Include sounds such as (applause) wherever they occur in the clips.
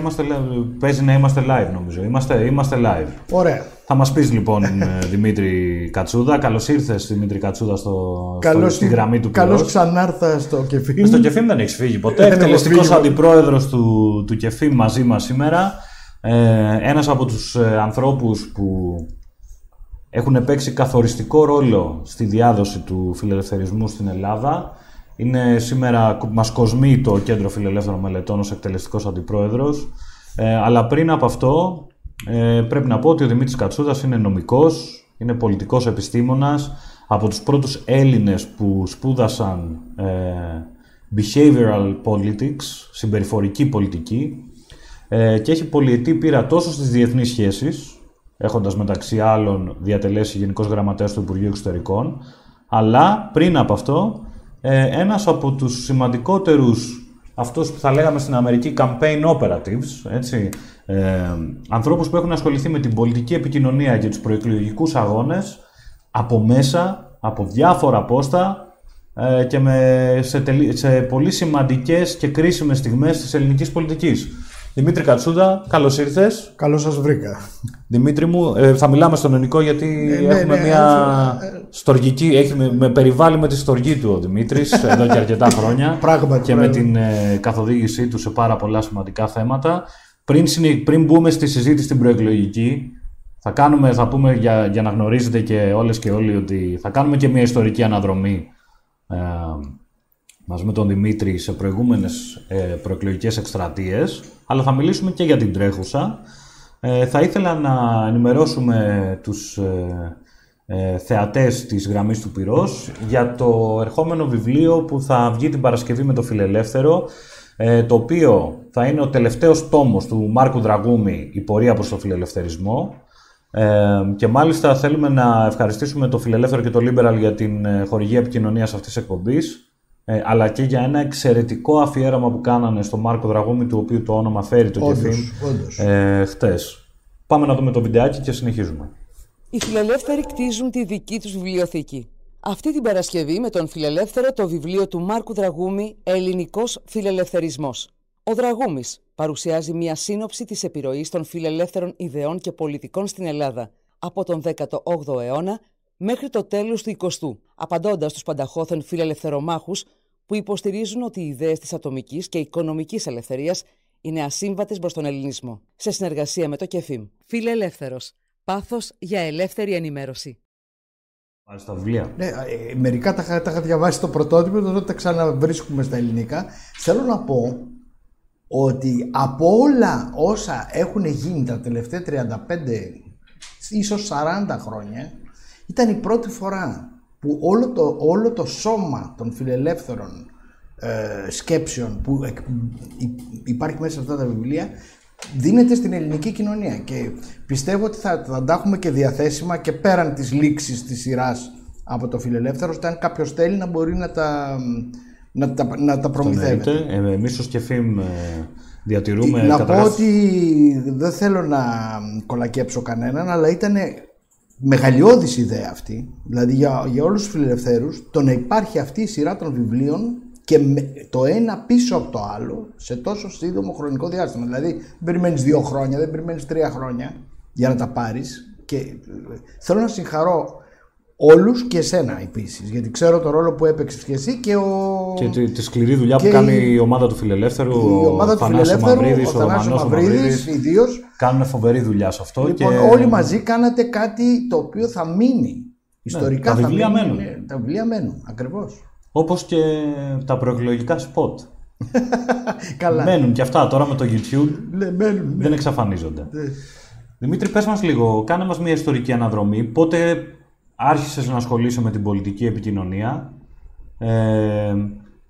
Τώρα, ναι. Τώρα είμαστε, li- παίζει να είμαστε live νομίζω. Είμαστε, είμαστε live. Ωραία. Θα μας πεις λοιπόν ε, Δημήτρη Κατσούδα. Καλώς ήρθες Δημήτρη Κατσούδα στο, στο, στη γραμμή του Καλώς Πυρός. ξανάρθα στο κεφί. Στο Κεφίμ δεν έχεις φύγει ποτέ. Δεν έχω Εκτελεστικός φύγει. αντιπρόεδρος του, του Κεφίμ μαζί μας σήμερα. Ε, ένας από τους ε, ανθρώπους που έχουν παίξει καθοριστικό ρόλο στη διάδοση του φιλελευθερισμού στην Ελλάδα. Είναι σήμερα, μας κοσμεί το Κέντρο Φιλελεύθερων Μελετών ως εκτελεστικός αντιπρόεδρος. Ε, αλλά πριν από αυτό ε, πρέπει να πω ότι ο Δημήτρης Κατσούδας είναι νομικός, είναι πολιτικός επιστήμονας, από τους πρώτους Έλληνες που σπούδασαν ε, behavioral politics, συμπεριφορική πολιτική, ε, και έχει πολυετή πείρα τόσο στις διεθνείς σχέσεις, έχοντας μεταξύ άλλων διατελέσει Γενικός Γραμματέας του Υπουργείου Εξωτερικών, αλλά πριν από αυτό, ε, ένας από τους σημαντικότερους, αυτούς που θα λέγαμε στην Αμερική campaign operatives, έτσι, ε, ανθρώπους που έχουν ασχοληθεί με την πολιτική επικοινωνία και τους προεκλογικούς αγώνες, από μέσα, από διάφορα πόστα ε, και με, σε, τελει- σε πολύ σημαντικές και κρίσιμες στιγμές της ελληνικής πολιτικής. Δημήτρη Κατσούδα, καλώς ήρθες. Καλώς σας βρήκα. Δημήτρη μου, ε, θα μιλάμε στον ελληνικό γιατί ναι, έχουμε ναι, μια ε, ε, στοργική, έχει, με, με περιβάλλει με τη στοργή του ο Δημήτρης (laughs) εδώ και αρκετά χρόνια Πράγματι, και με πράγματι. την ε, καθοδήγησή του σε πάρα πολλά σημαντικά θέματα. Πριν, συνε- πριν μπούμε στη συζήτηση στην προεκλογική, θα, κάνουμε, θα πούμε για, για να γνωρίζετε και όλες και όλοι ότι θα κάνουμε και μια ιστορική αναδρομή ε, μαζί με τον Δημήτρη σε προηγούμενες ε, προεκλογικές εκστρατείες, αλλά θα μιλήσουμε και για την τρέχουσα. Ε, θα ήθελα να ενημερώσουμε τους ε, ε, θεατές της γραμμής του Πυρός για το ερχόμενο βιβλίο που θα βγει την Παρασκευή με το Φιλελεύθερο, ε, το οποίο θα είναι ο τελευταίος τόμος του Μάρκου Δραγούμη «Η πορεία προς το φιλελευθερισμό». Ε, και μάλιστα θέλουμε να ευχαριστήσουμε το Φιλελεύθερο και το Liberal για την ε, χορηγία επικοινωνίας αυτής της εκπομπής, ε, αλλά και για ένα εξαιρετικό αφιέρωμα που κάνανε στο Μάρκο Δραγούμη, του οποίου το όνομα φέρει το Όντως, Κεφίμ όντως. ε, χτες. Πάμε να δούμε το βιντεάκι και συνεχίζουμε. Οι φιλελεύθεροι κτίζουν τη δική τους βιβλιοθήκη. Αυτή την Παρασκευή με τον φιλελεύθερο το βιβλίο του Μάρκου Δραγούμη «Ελληνικός φιλελευθερισμός». Ο Δραγούμης παρουσιάζει μια σύνοψη της επιρροής των φιλελεύθερων ιδεών και πολιτικών στην Ελλάδα από τον 18ο αιώνα μέχρι το τέλος του 20ου, απαντώντας στους πανταχώθεν φιλελευθερομάχους που υποστηρίζουν ότι οι ιδέες της ατομικής και οικονομικής ελευθερίας είναι ασύμβατες προς τον ελληνισμό. Σε συνεργασία με το ΚΕΦΙΜ. Φιλελεύθερος. Πάθος για ελεύθερη ενημέρωση. Μάλιστα, τα βιβλία. Ναι, ε, μερικά τα, είχα- τα είχα διαβάσει στο πρωτότυπο, τότε τα ξαναβρίσκουμε στα ελληνικά. Θέλω να πω ότι από όλα όσα έχουν γίνει τα τελευταία 35, ίσως 40 χρόνια, ήταν η πρώτη φορά που όλο το, όλο το σώμα των φιλελεύθερων ε, σκέψεων που εκ- υ- υπάρχει μέσα σε αυτά τα βιβλία δίνεται στην ελληνική κοινωνία και πιστεύω ότι θα, θα τα έχουμε και διαθέσιμα και πέραν της λήξης της σειράς από το φιλελεύθερο ώστε αν κάποιος θέλει να μπορεί να τα, να τα, να τα προμηθεύεται. Εννοείται. Ε, εμείς ως Κεφίμ ε, διατηρούμε Να πω καταρχάς- ότι δεν θέλω να κολακέψω κανέναν, αλλά ήταν μεγαλειώδης ιδέα αυτή, δηλαδή για, για όλους τους φιλελευθέρους, το να υπάρχει αυτή η σειρά των βιβλίων και με- το ένα πίσω από το άλλο σε τόσο σύντομο χρονικό διάστημα. Δηλαδή δεν περιμένεις δύο χρόνια, δεν περιμένεις τρία χρόνια για να τα πάρεις και ε, θέλω να συγχαρώ όλους και εσένα επίσης, γιατί ξέρω το ρόλο που έπαιξες και εσύ και ο... και τη, τη σκληρή δουλειά και που κάνει η- η ομάδα του Φιλελεύθερου, η ομάδα ο του Θανάσης Φιλελεύθερου, Μαυρίδης, ο Θανάσης Μανώσος Μαυρίδης, ιδίως, Κάνουν φοβερή δουλειά σε αυτό. Λοιπόν, και... όλοι μαζί κάνατε κάτι το οποίο θα μείνει. Ιστορικά τα θα βιβλία μείνει, μένουν. ναι, τα βιβλία μένουν, ακριβώς. Όπως και τα προεκλογικά σποτ. (laughs) Καλά. Μένουν και αυτά τώρα με το YouTube. Ναι, μένουν. ναι. Δεν εξαφανίζονται. Ναι. Δημήτρη, πες μας λίγο, κάνε μας μια ιστορική αναδρομή. Πότε άρχισες να ασχολείσαι με την πολιτική επικοινωνία, ε,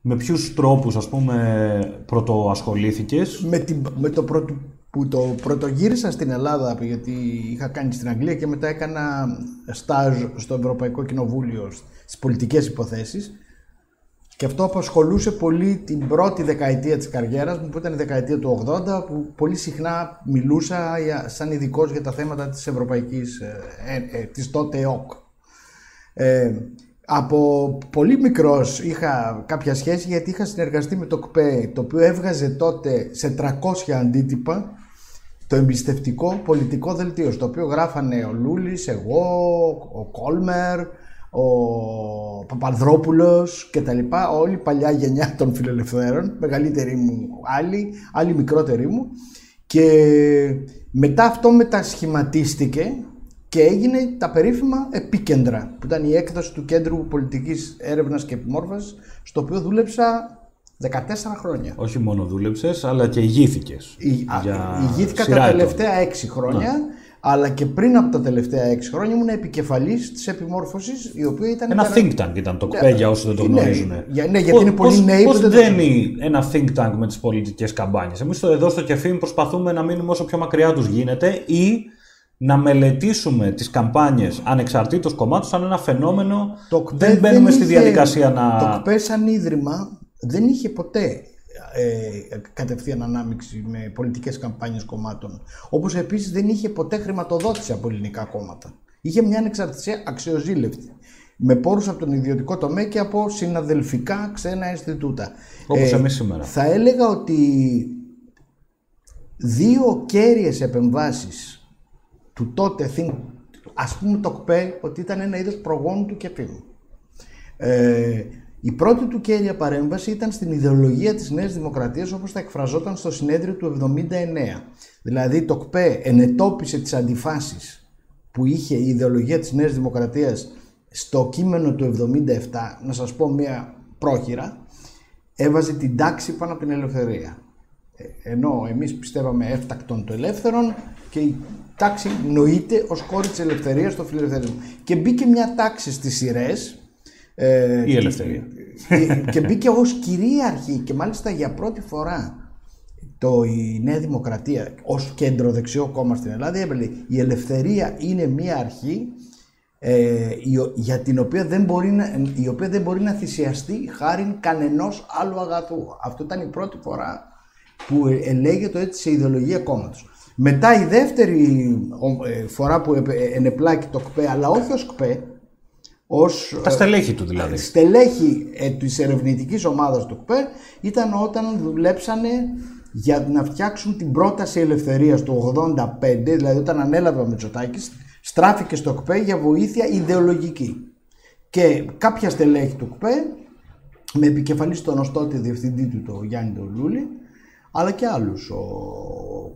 με ποιους τρόπους, ας πούμε, πρωτοασχολήθηκες; Με, την, με το πρώτο, που το πρωτογύρισα στην Ελλάδα, γιατί είχα κάνει στην Αγγλία και μετά έκανα στάζ στο Ευρωπαϊκό Κοινοβούλιο στις πολιτικές υποθέσεις και αυτό απασχολούσε πολύ την πρώτη δεκαετία της καριέρας μου που ήταν η δεκαετία του 80 που πολύ συχνά μιλούσα για, σαν ειδικός για τα θέματα της Ευρωπαϊκής, ε, ε, ε, της τότε ΕΟΚ. Ε, από πολύ μικρός είχα κάποια σχέση γιατί είχα συνεργαστεί με το ΚΠΕ το οποίο έβγαζε τότε σε 300 αντίτυπα το εμπιστευτικό πολιτικό δελτίο στο οποίο γράφανε ο Λούλης, εγώ, ο Κόλμερ, ο Παπανδρόπουλος και τα λοιπά, όλη η παλιά γενιά των φιλελευθέρων, μεγαλύτερη μου άλλη, άλλη μικρότερη μου. Και μετά αυτό μετασχηματίστηκε και έγινε τα περίφημα επίκεντρα που ήταν η έκδοση του Κέντρου Πολιτικής Έρευνας και Επιμόρφωσης στο οποίο δούλεψα 14 χρόνια. Όχι μόνο δούλεψες, αλλά και ηγήθηκες. Ηγήθηκα τα τελευταία 6 χρόνια. Αλλά και πριν από τα τελευταία 6 χρόνια ήμουν επικεφαλής της επιμόρφωσης, η οποία ήταν. Ένα think tank ήταν το ΚΠΕ για όσοι δεν το ναι, γνωρίζουν. Ναι, ναι γιατί είναι πολύ νέοι Πώς δένει ένα think tank με τις πολιτικές καμπάνιες; Εμείς εδώ στο Κεφίν προσπαθούμε να μείνουμε όσο πιο μακριά τους γίνεται ή να μελετήσουμε τις καμπάνιες ανεξαρτήτως κομμάτων σαν ένα φαινόμενο. Το δεν μπαίνουμε στη διαδικασία να... Το ΚΠΕ σαν ίδρυμα δεν είχε ποτέ ε, κατευθείαν ανάμειξη με πολιτικές καμπάνιες κομμάτων. Όπως επίσης δεν είχε ποτέ χρηματοδότηση από ελληνικά κόμματα. Είχε μια ανεξαρτησία αξιοζήλευτη. Με πόρους από τον ιδιωτικό τομέα και από συναδελφικά ξένα Ινστιτούτα. Όπως ε, εμείς σήμερα. Θα έλεγα ότι δύο κέρυες επεμβάσεις του τότε think, ας πούμε το ΚΠΕ ότι ήταν ένα είδος προγόνου του κεφίνου. Ε, η πρώτη του κέρια παρέμβαση ήταν στην ιδεολογία της Νέας Δημοκρατίας όπως τα εκφραζόταν στο συνέδριο του 79. Δηλαδή το ΚΠΕ ενετόπισε τις αντιφάσεις που είχε η ιδεολογία της Νέας Δημοκρατίας στο κείμενο του 77, να σας πω μία πρόχειρα, έβαζε την τάξη πάνω από την ελευθερία. Ε, ενώ εμείς πιστεύαμε έφτακτον το ελεύθερον και η τάξη νοείται ως κόρη της ελευθερίας στο φιλελευθερισμό. Και μπήκε μια τάξη στις σειρές ε, η ελευθερία. Και, μπήκε ως κυρίαρχη και μάλιστα για πρώτη φορά το, η Νέα Δημοκρατία ως κέντρο δεξιό κόμμα στην Ελλάδα έπαιρνε η ελευθερία είναι μια αρχή ε, για την οποία δεν, μπορεί να, η οποία δεν μπορεί να θυσιαστεί χάρη κανενός άλλου αγαθού. Αυτό ήταν η πρώτη φορά που ελέγεται έτσι σε ιδεολογία κόμματος. Μετά η δεύτερη ε, φορά που ενεπλάκη το ΚΠΕ, αλλά όχι ως ΚΠΕ, ως, Τα στελέχη του δηλαδή. Στελέχη ε, της ερευνητικής ομάδας του ΚΠΕ ήταν όταν δουλέψανε για να φτιάξουν την πρόταση ελευθερίας του 85, δηλαδή όταν ανέλαβε ο Μητσοτάκης, στράφηκε στο ΚΠΕ για βοήθεια ιδεολογική. Και κάποια στελέχη του ΚΠΕ, με επικεφαλής στον ωστότε διευθυντή του, το Γιάννη Τολούλη, αλλά και άλλους, ο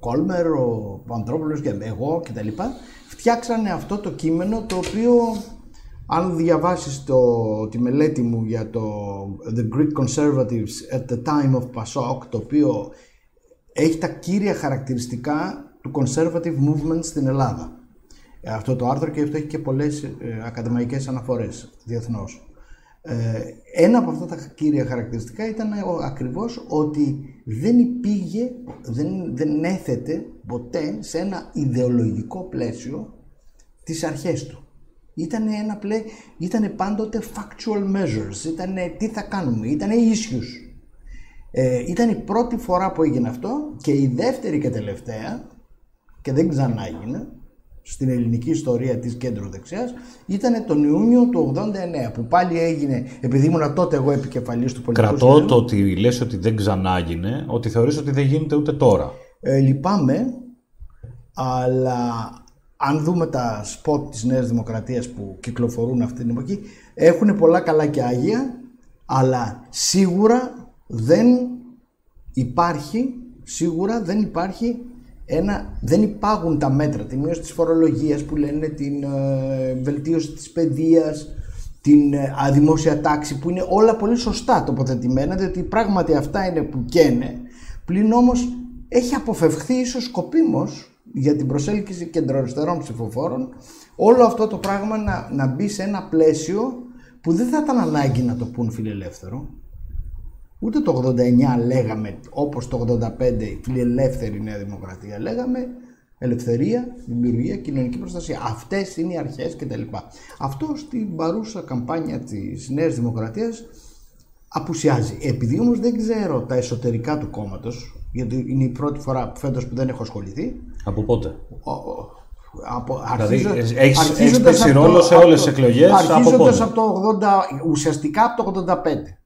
Κόλμερ, ο Παντρόπουλος και εγώ κτλ. Φτιάξανε αυτό το κείμενο το οποίο αν διαβάσεις το, τη μελέτη μου για το The Greek Conservatives at the Time of PASOK, το οποίο έχει τα κύρια χαρακτηριστικά του Conservative Movement στην Ελλάδα. Ε, αυτό το άρθρο και αυτό έχει και πολλές ε, ακαδημαϊκές αναφορές διεθνώς. Ε, ένα από αυτά τα κύρια χαρακτηριστικά ήταν ακριβώς ότι δεν υπήγε, δεν, δεν έθετε ποτέ σε ένα ιδεολογικό πλαίσιο τις αρχές του. Ήταν ένα πλέ, ήτανε πάντοτε factual measures, ήτανε τι θα κάνουμε, ήτανε issues. Ε, ήταν η πρώτη φορά που έγινε αυτό και η δεύτερη και τελευταία και δεν ξανά έγινε στην ελληνική ιστορία της κέντρο δεξιάς ήταν τον Ιούνιο του 89 που πάλι έγινε επειδή ήμουν τότε εγώ επικεφαλής του πολιτικού Κρατώ το ότι λες ότι δεν ξανά έγινε ότι θεωρείς ότι δεν γίνεται ούτε τώρα. Ε, λυπάμαι αλλά αν δούμε τα σποτ της Νέας Δημοκρατίας που κυκλοφορούν αυτή την εποχή, έχουν πολλά καλά και άγια, αλλά σίγουρα δεν υπάρχει, σίγουρα δεν υπάρχει ένα, δεν υπάγουν τα μέτρα, τη μείωση της φορολογίας που λένε την ε, βελτίωση της παιδείας, την ε, αδημόσια τάξη που είναι όλα πολύ σωστά τοποθετημένα διότι πράγματι αυτά είναι που καίνε πλην όμως έχει αποφευχθεί ίσως σκοπίμως για την προσέλκυση κεντροαριστερών ψηφοφόρων όλο αυτό το πράγμα να, να μπει σε ένα πλαίσιο που δεν θα ήταν ανάγκη να το πούν φιλελεύθερο. Ούτε το 89 λέγαμε όπως το 85 φιλελεύθερη Νέα Δημοκρατία λέγαμε ελευθερία, δημιουργία, κοινωνική προστασία. Αυτές είναι οι αρχές κτλ. Αυτό στην παρούσα καμπάνια της Νέας Δημοκρατίας απουσιάζει. Επειδή όμως δεν ξέρω τα εσωτερικά του κόμματος γιατί είναι η πρώτη φορά φέτος που δεν έχω ασχοληθεί. Από πότε; Από, Δηλαδή, αρχίζω- έχεις- έχεις αρχίζοντας παίξει από ρόλο το- σε από όλες το- τις εκλογές, από Αρχίζοντας πότε; από το 80, ουσιαστικά από το 85.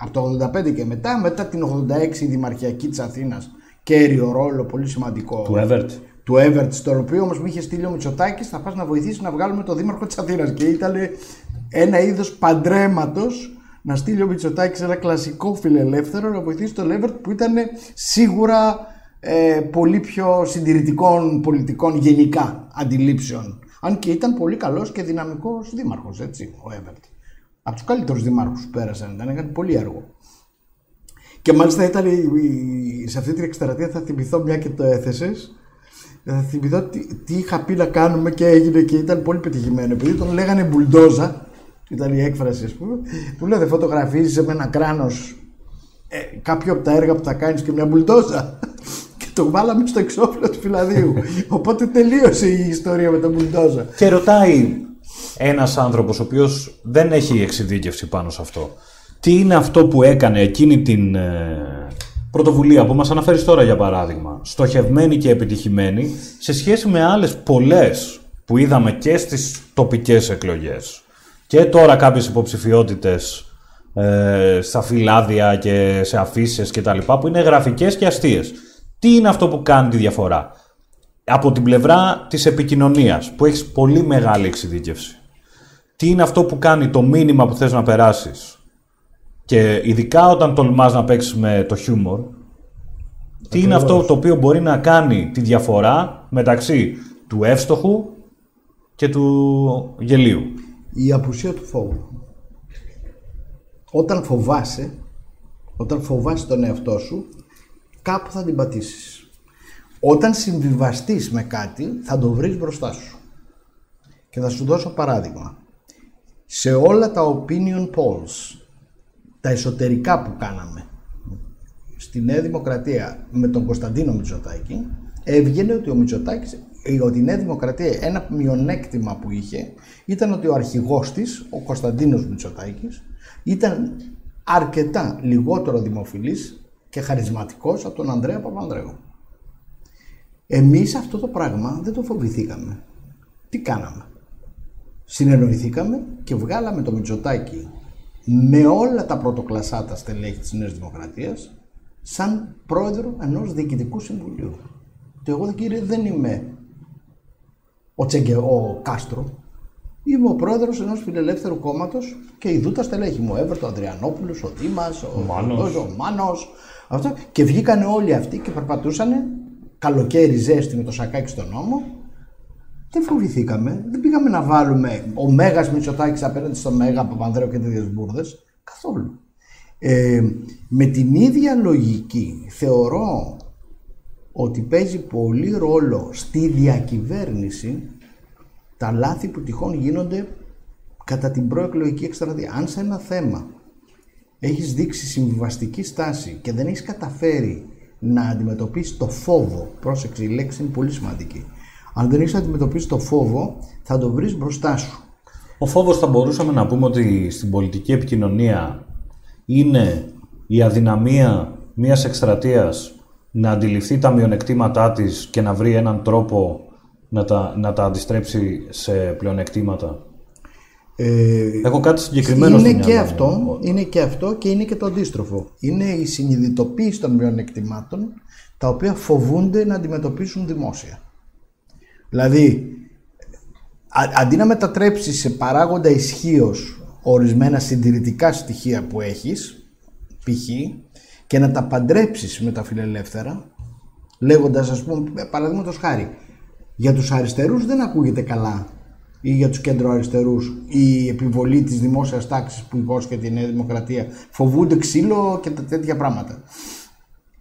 Από το 85 και μετά, μετά την 86 η Δημαρχιακή της Αθήνας, κέριο ρόλο, πολύ σημαντικό. Του Εύερτ. του Evertt, στο οποίο όμως με είχε στείλει ο Μητσοτάκης, θα πας να βοηθήσεις να βγάλουμε το Δήμαρχο της Αθήνας. Και ήταν ένα είδος παντρέματος να στείλει ο Μητσοτάκης ένα κλασικό φιλελεύθερο να βοηθήσει τον Evertt που ήταν σίγουρα ε, πολύ πιο συντηρητικών πολιτικών γενικά αντιλήψεων. Αν και ήταν πολύ καλός και δυναμικός δήμαρχος, έτσι, ο Evertt. Από τους καλύτερους δημάρχους που πέρασαν, ήταν, έκανε πολύ έργο. Και μάλιστα ήταν η- η- σε αυτή την εκστρατεία θα θυμηθώ μια και το έθεσες. Θα θυμηθώ τι, τι είχα πει να κάνουμε και έγινε και ήταν πολύ πετυχημένο. Επειδή τον λέγανε μπουλντόζα, ήταν η έκφραση ας πούμε, του λέω δεν φωτογραφίζει με ένα κράνος ε, κάποιο από τα έργα που θα κάνεις και μια μπουλντόζα. (laughs) Και το βάλαμε στο εξώφυλλο του φυλαδίου. (laughs) Οπότε τελείωσε η ιστορία με τον μπουλντόζα. Και ρωτάει ένας άνθρωπος ο οποίος δεν έχει εξειδίκευση πάνω σε αυτό. Τι είναι αυτό που έκανε εκείνη την ε, πρωτοβουλία που μας αναφέρεις τώρα για παράδειγμα, στοχευμένη και επιτυχημένη, σε σχέση με άλλες πολλές που είδαμε και στις τοπικές εκλογές. Και τώρα κάποιες υποψηφιότητες ε, στα φυλάδια και σε αφήσεις και τα λοιπά που είναι γραφικές και αστείες. Τι είναι αυτό που κάνει τη διαφορά; Από την πλευρά της επικοινωνίας, που έχεις πολύ μεγάλη εξειδίκευση. Τι είναι αυτό που κάνει το μήνυμα που θες να περάσεις; Και ειδικά όταν τολμάς να παίξεις με το χιούμορ, τι είναι αυτό το οποίο μπορεί να κάνει τη διαφορά μεταξύ του εύστοχου και του γελίου; Η απουσία του φόβου. Όταν φοβάσαι, όταν φοβάσαι τον εαυτό σου, κάπου θα την πατήσεις. Όταν συμβιβαστείς με κάτι, θα το βρεις μπροστά σου. Και θα σου δώσω παράδειγμα. Σε όλα τα opinion polls, τα εσωτερικά που κάναμε, στη Νέα Δημοκρατία με τον Κωνσταντίνο Μητσοτάκη, έβγαινε ότι ο Μητσοτάκης, ε, ότι η Νέα Δημοκρατία ένα μειονέκτημα που είχε ήταν ότι ο αρχηγός της, ο Κωνσταντίνος Μητσοτάκης, ήταν αρκετά λιγότερο δημοφιλής και χαρισματικός από τον Ανδρέα Παπανδρέου. Εμείς αυτό το πράγμα δεν το φοβηθήκαμε. Τι κάναμε; Συνεννοηθήκαμε και βγάλαμε το Μητσοτάκη με όλα τα πρωτοκλασσάτα στελέχη της Νέας Δημοκρατίας σαν πρόεδρο ενός διοικητικού συμβουλίου. Και εγώ κύριε δεν είμαι ο, Τσεγκε, ο Κάστρο, είμαι ο πρόεδρος ενός φιλελεύθερου κόμματος και ειδού τα στελέχη μου, Εύερτο, ο Ανδριανόπουλος, ο Δήμας, ο, Μάνος. ο Μάνος, αυτό. Και βγήκαν όλοι αυτοί και περπατούσαν καλοκαίρι ζέστη με το σακάκι στον νόμο δεν φοβηθήκαμε. Δεν πήγαμε να βάλουμε ο Μέγας Μητσοτάκης απέναντι στο Μέγα Παπανδρέου και τέτοιες μπουρδες. Καθόλου. Ε, με την ίδια λογική θεωρώ ότι παίζει πολύ ρόλο στη διακυβέρνηση τα λάθη που τυχόν γίνονται κατά την προεκλογική εκστρατεία. Αν σε ένα θέμα έχεις δείξει συμβιβαστική στάση και δεν έχεις καταφέρει να αντιμετωπίσεις το φόβο, πρόσεξε η λέξη είναι πολύ σημαντική, αν δεν έχεις αντιμετωπίσεις το φόβο θα το βρεις μπροστά σου. Ο φόβος θα μπορούσαμε να πούμε ότι στην πολιτική επικοινωνία είναι η αδυναμία μιας εκστρατείας να αντιληφθεί τα μειονεκτήματά της και να βρει έναν τρόπο να τα, να τα αντιστρέψει σε πλεονεκτήματα. Ε, Έχω κάτι συγκεκριμένο είναι στο και μυαλό μου. αυτό, είναι και αυτό και είναι και το αντίστροφο. Είναι η συνειδητοποίηση των μειονεκτημάτων τα οποία φοβούνται να αντιμετωπίσουν δημόσια. Δηλαδή, α- αντί να μετατρέψεις σε παράγοντα ισχύως ορισμένα συντηρητικά στοιχεία που έχεις, π.χ. και να τα παντρέψεις με τα φιλελεύθερα, λέγοντας ας πούμε, παραδείγματος χάρη, για τους αριστερούς δεν ακούγεται καλά ή για τους κέντρο-αριστερούς η επιβολή της δημόσιας τάξης που υπόσχεται η Νέα Δημοκρατία. Φοβούνται ξύλο και τα τέτοια πράγματα.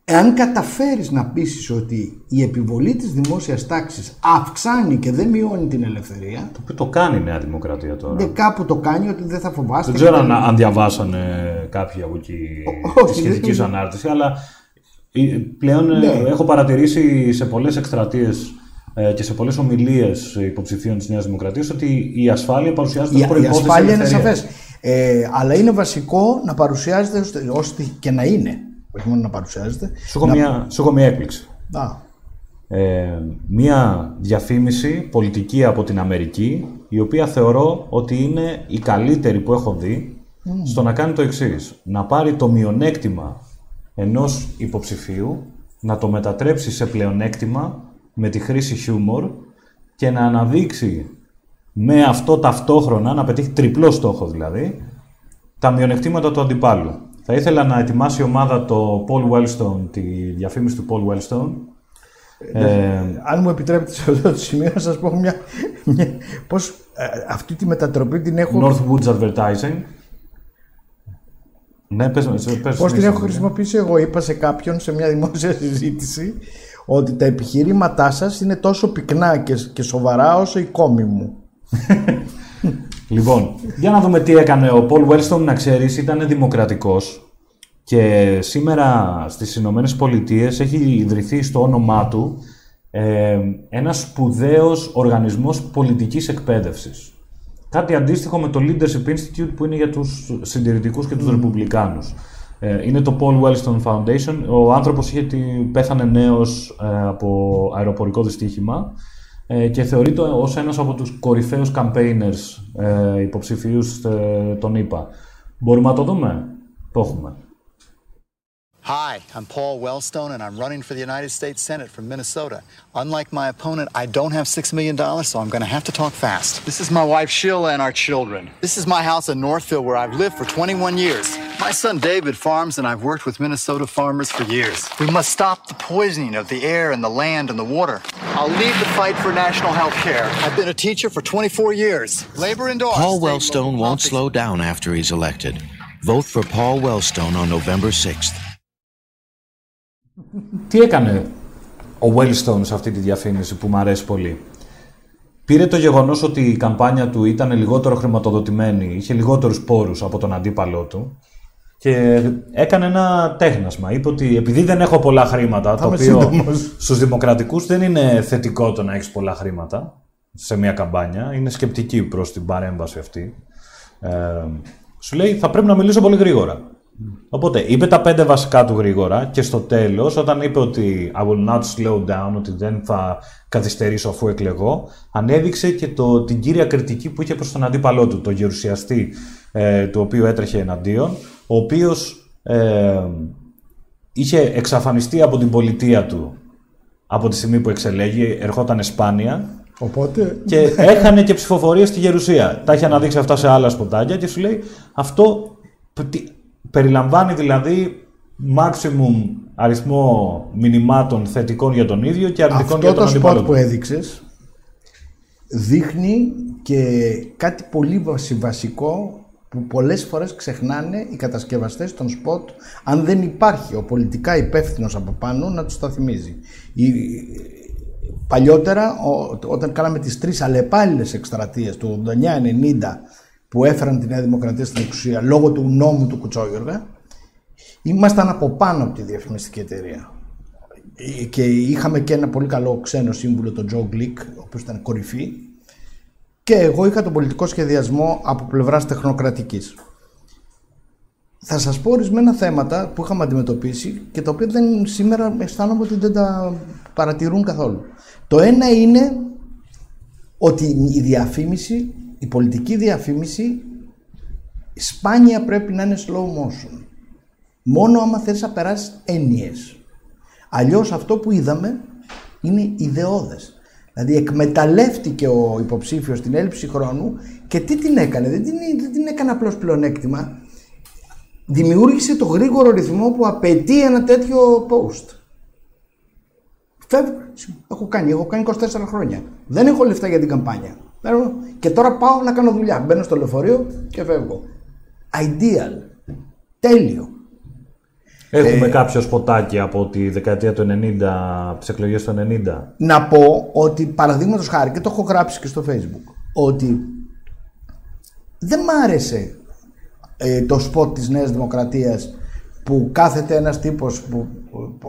Εάν καταφέρεις να πείσεις ότι η επιβολή της δημόσιας τάξης αυξάνει και δεν μειώνει την ελευθερία, Το οποίο το κάνει η Νέα Δημοκρατία τώρα. δεν κάπου το κάνει ότι δεν θα φοβάστε. Δεν ξέρω αν, αν διαβάσανε κάποιοι από εκεί όχι, τη σχετική δεν- ανάρτηση, αλλά ε, πλέον ε, Ναι. έχω παρατηρήσει σε πολλές εκστρατείες ε, και σε πολλές ομιλίες υποψηφίων της Νέας Δημοκρατίας ότι η ασφάλεια παρουσιάζεται Η, ως η προϋπόθεση ασφάλεια είναι ελευθερίας. σαφές. Ε, αλλά είναι βασικό να παρουσιάζεται ώστε- ώστε και να είναι. Όχι μόνο να παρουσιάζεται. Σου έχω, μια, σου έχω μια έκπληξη. Α, ε, μία διαφήμιση πολιτική από την Αμερική, η οποία θεωρώ ότι είναι η καλύτερη που έχω δει στο να κάνει το εξής. Να πάρει το μειονέκτημα ενός υποψηφίου, να το μετατρέψει σε πλεονέκτημα με τη χρήση χιούμορ και να αναδείξει με αυτό ταυτόχρονα, να πετύχει τριπλό στόχο δηλαδή, τα μειονεκτήματα του αντιπάλου. Θα ήθελα να ετοιμάσει η ομάδα το Paul Wellstone, τη διαφήμιση του Paul Wellstone. Ε, αν μου επιτρέπετε σε αυτό το σημείο να σας πω μια, μια πώς ε, αυτή τη μετατροπή την έχω... Northwoods Advertising. Ναι, πες, πες, Πώς την έχω χρησιμοποιήσει εγώ. Είπα σε κάποιον σε μια δημόσια συζήτηση ότι τα επιχειρήματά σας είναι τόσο πυκνά και, και σοβαρά όσο η κόμη μου. Λοιπόν, για να δούμε τι έκανε ο Πολ Wellstone, να ξέρεις, ήταν δημοκρατικός και σήμερα στις Ηνωμένες Πολιτείες έχει ιδρυθεί στο όνομά του ε, ένας σπουδαίος οργανισμός πολιτικής εκπαίδευσης. Κάτι αντίστοιχο με το Leadership Institute που είναι για τους συντηρητικούς και τους ρεπουμπλικάνους. Ε, είναι το Paul Wellstone Foundation. Ο άνθρωπος είχε, πέθανε νέος ε, από αεροπορικό δυστύχημα ε, και θεωρείται ως ένας από τους κορυφαίους campaigners ε, υποψηφίους ε, τον ΗΠΑ. Μπορούμε να το δούμε; Το έχουμε. Hi, I'm Paul Wellstone, and I'm running for the United States Senate from Minnesota. Unlike my opponent, I don't have $6 million, so I'm going to have to talk fast. This is my wife, Sheila, and our children. This is my house in Northfield, where I've lived for 21 years. My son David farms, and I've worked with Minnesota farmers for years. We must stop the poisoning of the air and the land and the water. I'll lead the fight for national health care. I've been a teacher for 24 years. Labor endorsed. Paul Wellstone won't slow down after he's elected. Vote for Paul Wellstone on November 6th. Τι έκανε ο Wellstone σε αυτή τη διαφήμιση που μου αρέσει πολύ; Πήρε το γεγονός ότι η καμπάνια του ήταν λιγότερο χρηματοδοτημένη, είχε λιγότερους πόρους από τον αντίπαλό του και έκανε ένα τέχνασμα. Είπε ότι επειδή δεν έχω πολλά χρήματα, το οποίο στους δημοκρατικούς δεν είναι θετικό το να έχεις πολλά χρήματα σε μια καμπάνια, είναι σκεπτική προς την παρέμβαση αυτή. Ε, σου λέει θα πρέπει να μιλήσω πολύ γρήγορα. Οπότε είπε τα πέντε βασικά του γρήγορα και στο τέλος όταν είπε ότι I will not slow down, ότι δεν θα καθυστερήσω αφού εκλεγώ, ανέδειξε και το, την κύρια κριτική που είχε προς τον αντίπαλό του, τον γερουσιαστή ε, του οποίου έτρεχε εναντίον, ο οποίος ε, είχε εξαφανιστεί από την πολιτεία του από τη στιγμή που εξελέγει, ερχόταν σπάνια Οπότε... και (laughs) έχανε και ψηφοφορία στη Γερουσία. Τα έχει αναδείξει αυτά σε άλλα σποτάκια και σου λέει αυτό Περιλαμβάνει δηλαδή maximum αριθμό μηνυμάτων θετικών για τον ίδιο και αρνητικών για τον Αυτό το spot που έδειξες δείχνει και κάτι πολύ βασικό που πολλές φορές ξεχνάνε οι κατασκευαστές των σποτ αν δεν υπάρχει ο πολιτικά υπεύθυνος από πάνω να τους τα θυμίζει. Η... Παλιότερα όταν κάναμε τις τρεις αλλεπάλληλες εκστρατείες του 89-90 που έφεραν τη Νέα Δημοκρατία στην εξουσία λόγω του νόμου του Κουτσόγιοργα, ήμασταν από πάνω από τη διαφημιστική εταιρεία. Και είχαμε και ένα πολύ καλό ξένο σύμβουλο, τον Τζο Γκλικ, ο οποίος ήταν κορυφή. Και εγώ είχα τον πολιτικό σχεδιασμό από πλευράς τεχνοκρατικής. Θα σας πω ορισμένα θέματα που είχαμε αντιμετωπίσει και τα οποία δεν, σήμερα αισθάνομαι ότι δεν τα παρατηρούν καθόλου. Το ένα είναι ότι η διαφήμιση η πολιτική διαφήμιση σπάνια πρέπει να είναι slow motion. Μόνο άμα θες να περάσεις έννοιες. Αλλιώς αυτό που είδαμε είναι ιδεώδες. Δηλαδή εκμεταλλεύτηκε ο υποψήφιος την έλλειψη χρόνου και τι την έκανε. Δεν την, δεν την έκανε απλώς πλεονέκτημα. Δημιούργησε το γρήγορο ρυθμό που απαιτεί ένα τέτοιο post. Φεύγω. Έχω κάνει, έχω κάνει 24 χρόνια. Δεν έχω λεφτά για την καμπάνια. Και τώρα πάω να κάνω δουλειά. Μπαίνω στο λεωφορείο και φεύγω. Ideal. Τέλειο. Έχουμε ε, κάποιο σποτάκι από τη δεκαετία του 90, από τις εκλογές του 90. Να πω ότι παραδείγματο χάρη, και το έχω γράψει και στο facebook, ότι δεν μ' άρεσε ε, το σποτ της Νέας Δημοκρατίας που κάθεται ένας τύπος που,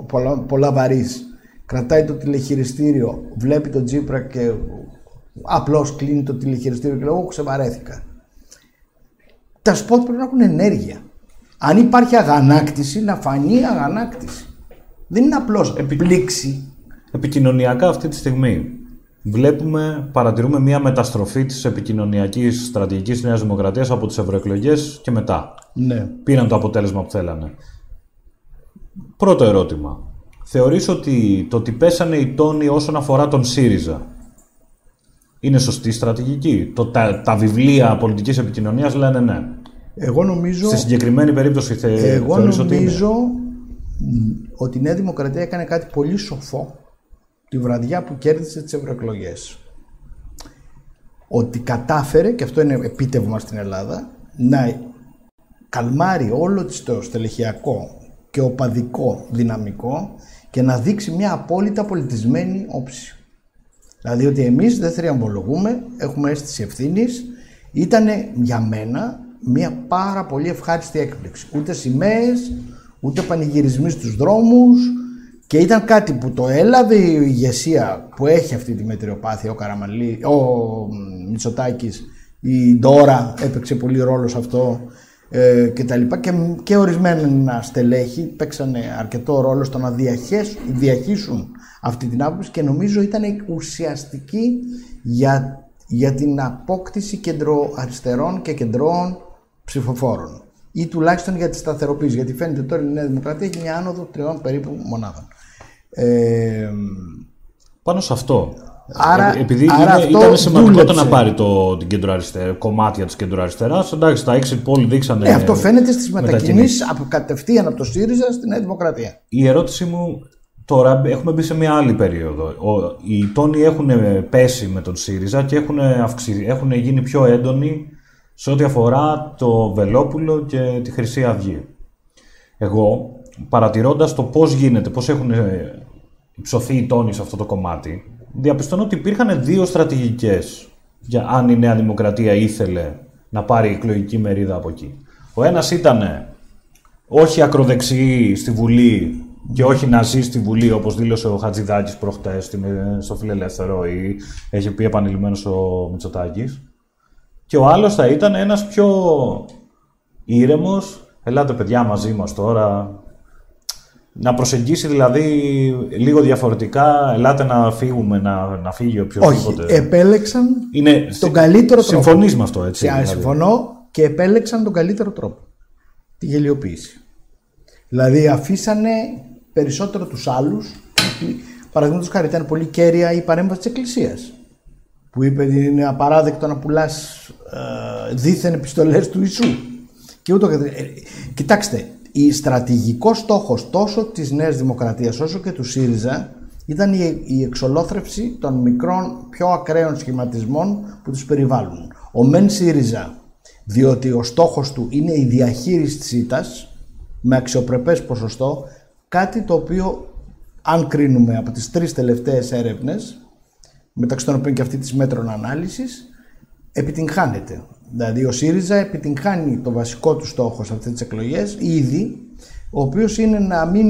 πολλά, πολλά βαρύς, κρατάει το τηλεχειριστήριο, βλέπει τον Τζίπρα και Απλώς κλείνει το τηλεχειριστήριο και λέω: Εγώ ξεβαρέθηκα. Τα σποτ πρέπει να έχουν ενέργεια. Αν υπάρχει αγανάκτηση, να φανεί αγανάκτηση. Δεν είναι απλώς επίπληξη. Επικοινωνιακά αυτή τη στιγμή βλέπουμε, παρατηρούμε μια μεταστροφή της επικοινωνιακής στρατηγικής Νέας Δημοκρατίας από τις ευρωεκλογές και μετά. Ναι. Πήραν το αποτέλεσμα που θέλανε. Πρώτο ερώτημα. Θεωρείς ότι το ότι πέσανε οι τόνοι όσον αφορά τον ΣΥΡΙΖΑ είναι σωστή στρατηγική. Το, τα, τα βιβλία πολιτικής επικοινωνίας λένε ναι. Εγώ νομίζω, Στη συγκεκριμένη περίπτωση θε, εγώ θεωρείς ότι είναι; νομίζω μ, ότι η Νέα Δημοκρατία έκανε κάτι πολύ σοφό τη βραδιά που κέρδισε τις ευρωεκλογές. Ότι κατάφερε, και αυτό είναι επίτευγμα στην Ελλάδα, να καλμάρει όλο της το στελεχειακό και οπαδικό δυναμικό και να δείξει μια απόλυτα πολιτισμένη όψη. Δηλαδή ότι εμείς δεν θριαμβολογούμε, έχουμε αίσθηση ευθύνης. Ήταν για μένα μια πάρα πολύ ευχάριστη έκπληξη. Ούτε σημαίες, ούτε πανηγυρισμοί στους δρόμους και ήταν κάτι που το έλαβε η ηγεσία που έχει αυτή τη μετριοπάθεια, ο Καραμαλή, ο Μητσοτάκης, η Ντόρα έπαιξε πολύ ρόλο σε αυτό ε, και τα λοιπά και, και ορισμένα στελέχη παίξανε αρκετό ρόλο στο να διαχέσουν, διαχύσουν αυτή την άποψη και νομίζω ήταν ουσιαστική για, για την απόκτηση κεντροαριστερών και κεντρώων ψηφοφόρων ή τουλάχιστον για τη σταθεροποίηση γιατί φαίνεται τώρα η Νέα Δημοκρατία έχει μια άνοδο τριών περίπου μονάδων. Ε, Πάνω σε αυτό. Άρα- Ε, επειδή άρα είναι, αυτό ήταν σημαντικό το δούλεψε. να πάρει το, την κεντροαριστερά, κομμάτια της κεντροαριστεράς. Εντάξει, τα exit poll δείξανε. ναι, αυτό φαίνεται στις μετακινήσεις. μετακινήσεις από κατευθείαν από το ΣΥΡΙΖΑ στη Νέα Δημοκρατία. Η ερώτησή μου τώρα έχουμε μπει σε μια άλλη περίοδο. Ο, οι τόνοι έχουν πέσει με τον ΣΥΡΙΖΑ και έχουν, αυξη, έχουν γίνει πιο έντονοι σε ό,τι αφορά το Βελόπουλο και τη Χρυσή Αυγή. Εγώ, παρατηρώντας το πώς γίνεται, πώς έχουν ε, υψωθεί οι τόνοι σε αυτό το κομμάτι, διαπιστώνω ότι υπήρχαν δύο στρατηγικές για αν η Νέα Δημοκρατία ήθελε να πάρει εκλογική μερίδα από εκεί. Ο ένας ήταν όχι ακροδεξιή στη Βουλή και όχι να ζει στη Βουλή όπως δήλωσε ο Χατζηδάκης προχτές στην- στο Φιλελεύθερο ή έχει πει επανειλημμένος ο Μητσοτάκης. Και ο άλλος θα ήταν ένας πιο ήρεμος, ελάτε παιδιά μαζί μας τώρα, να προσεγγίσει δηλαδή λίγο διαφορετικά, ελάτε να φύγουμε, να, να φύγει Όχι, οποιοδήποτε. επέλεξαν Είναι, τον καλύτερο τρόπο. Συμφωνείς με αυτό, έτσι. Α, δηλαδή. συμφωνώ και επέλεξαν τον καλύτερο τρόπο. Τη γελιοποίηση. Δηλαδή αφήσανε περισσότερο τους άλλους. Παραδείγματος χάρη ήταν πολύ κέρια η παρέμβαση της Εκκλησίας. Που είπε ότι είναι απαράδεκτο να πουλάς ε, δίθεν επιστολές του Ιησού. Και ούτω καθε- ε, κοιτάξτε, η στρατηγικός στόχος τόσο της Νέας Δημοκρατίας όσο και του ΣΥΡΙΖΑ ήταν η, η εξολόθρευση των μικρών πιο ακραίων σχηματισμών που τους περιβάλλουν. Ο Μεν ΣΥΡΙΖΑ, διότι ο στόχος του είναι η διαχείριση της ήττας με αξιοπρεπές ποσοστό, κάτι το οποίο αν κρίνουμε από τις τρεις τελευταίες έρευνες, μεταξύ των οποίων και αυτή της μέτρων ανάλυσης, επιτυγχάνεται. Δηλαδή ο ΣΥΡΙΖΑ επιτυγχάνει το βασικό του στόχο σε αυτές τις εκλογές ήδη, ο οποίος είναι να μην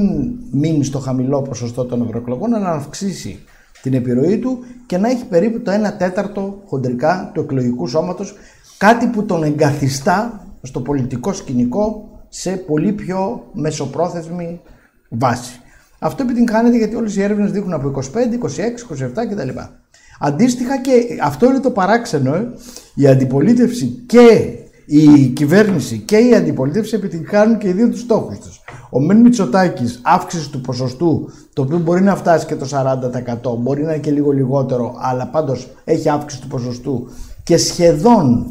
μείνει στο χαμηλό ποσοστό των ευρωεκλογών, αλλά να αυξήσει την επιρροή του και να έχει περίπου το 1 τέταρτο χοντρικά του εκλογικού σώματος, κάτι που τον εγκαθιστά στο πολιτικό σκηνικό σε πολύ πιο μεσοπρόθεσμη βάση. Αυτό επιτυγχάνεται γιατί όλες οι έρευνες δείχνουν από 25, 26, 27 κτλ. Αντίστοιχα και αυτό είναι το παράξενο, ε, η αντιπολίτευση και η κυβέρνηση και η αντιπολίτευση επιτυγχάνουν και οι δύο τους στόχους τους. Ο Μεν Μητσοτάκης αύξηση του ποσοστού, το οποίο μπορεί να φτάσει και το 40%, μπορεί να είναι και λίγο λιγότερο, αλλά πάντως έχει αύξηση του ποσοστού και σχεδόν,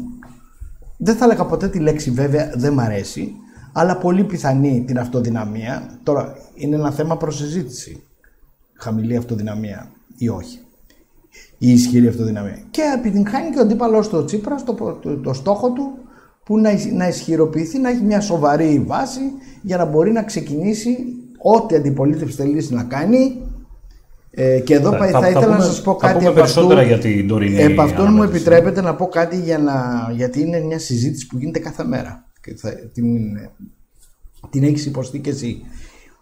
δεν θα έλεγα ποτέ τη λέξη βέβαια, δεν μ' αρέσει, αλλά πολύ πιθανή την αυτοδυναμία. Τώρα είναι ένα θέμα προσεζήτηση. Χαμηλή αυτοδυναμία ή όχι. Η ισχυρή αυτοδυναμία. Και επιτυγχάνει και ο αντίπαλος του Τσίπρας το, το, το στόχο του που να, ισ- να ισχυροποιηθεί, να έχει μια σοβαρή βάση για να μπορεί να ξεκινήσει ό,τι αντιπολίτευση θελήσει να κάνει. Ε, και εδώ Θα- θα, θα- θα ήθελα πούμε- να σας πω θα κάτι πούμε επ' αυτού. περισσότερα για την τωρινή Επ' αυτού μου αναμέτρηση. επιτρέπετε να πω κάτι για να, γιατί είναι μια συζήτηση που γίνεται κάθε μέρα. Και θα, την, την έχεις υποστεί και εσύ.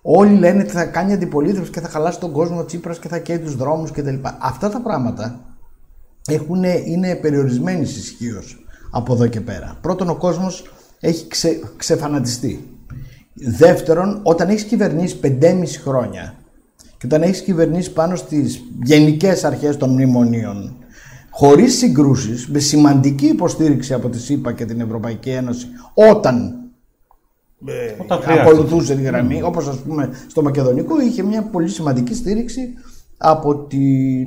Όλοι λένε ότι θα κάνει αντιπολίτευση και θα χαλάσει τον κόσμο ο Τσίπρας και θα καίει τους δρόμους κτλ. Αυτά τα πράγματα έχουν, είναι περιορισμένοι ισχύως από εδώ και πέρα. Πρώτον, ο κόσμος έχει ξε, ξεφανατιστεί. Δεύτερον, όταν έχεις κυβερνήσει 5,5 χρόνια και και όταν έχεις κυβερνήσει πάνω στις γενικές αρχές των μνημονίων, χωρίς συγκρούσεις, με σημαντική υποστήριξη από τη ΣΥΠΑ και την Ευρωπαϊκή Ένωση, όταν ε, Όταν χρειάζεται. ακολουθούσε τη γραμμή, όπως ας πούμε στο Μακεδονικό είχε μια πολύ σημαντική στήριξη από, τη,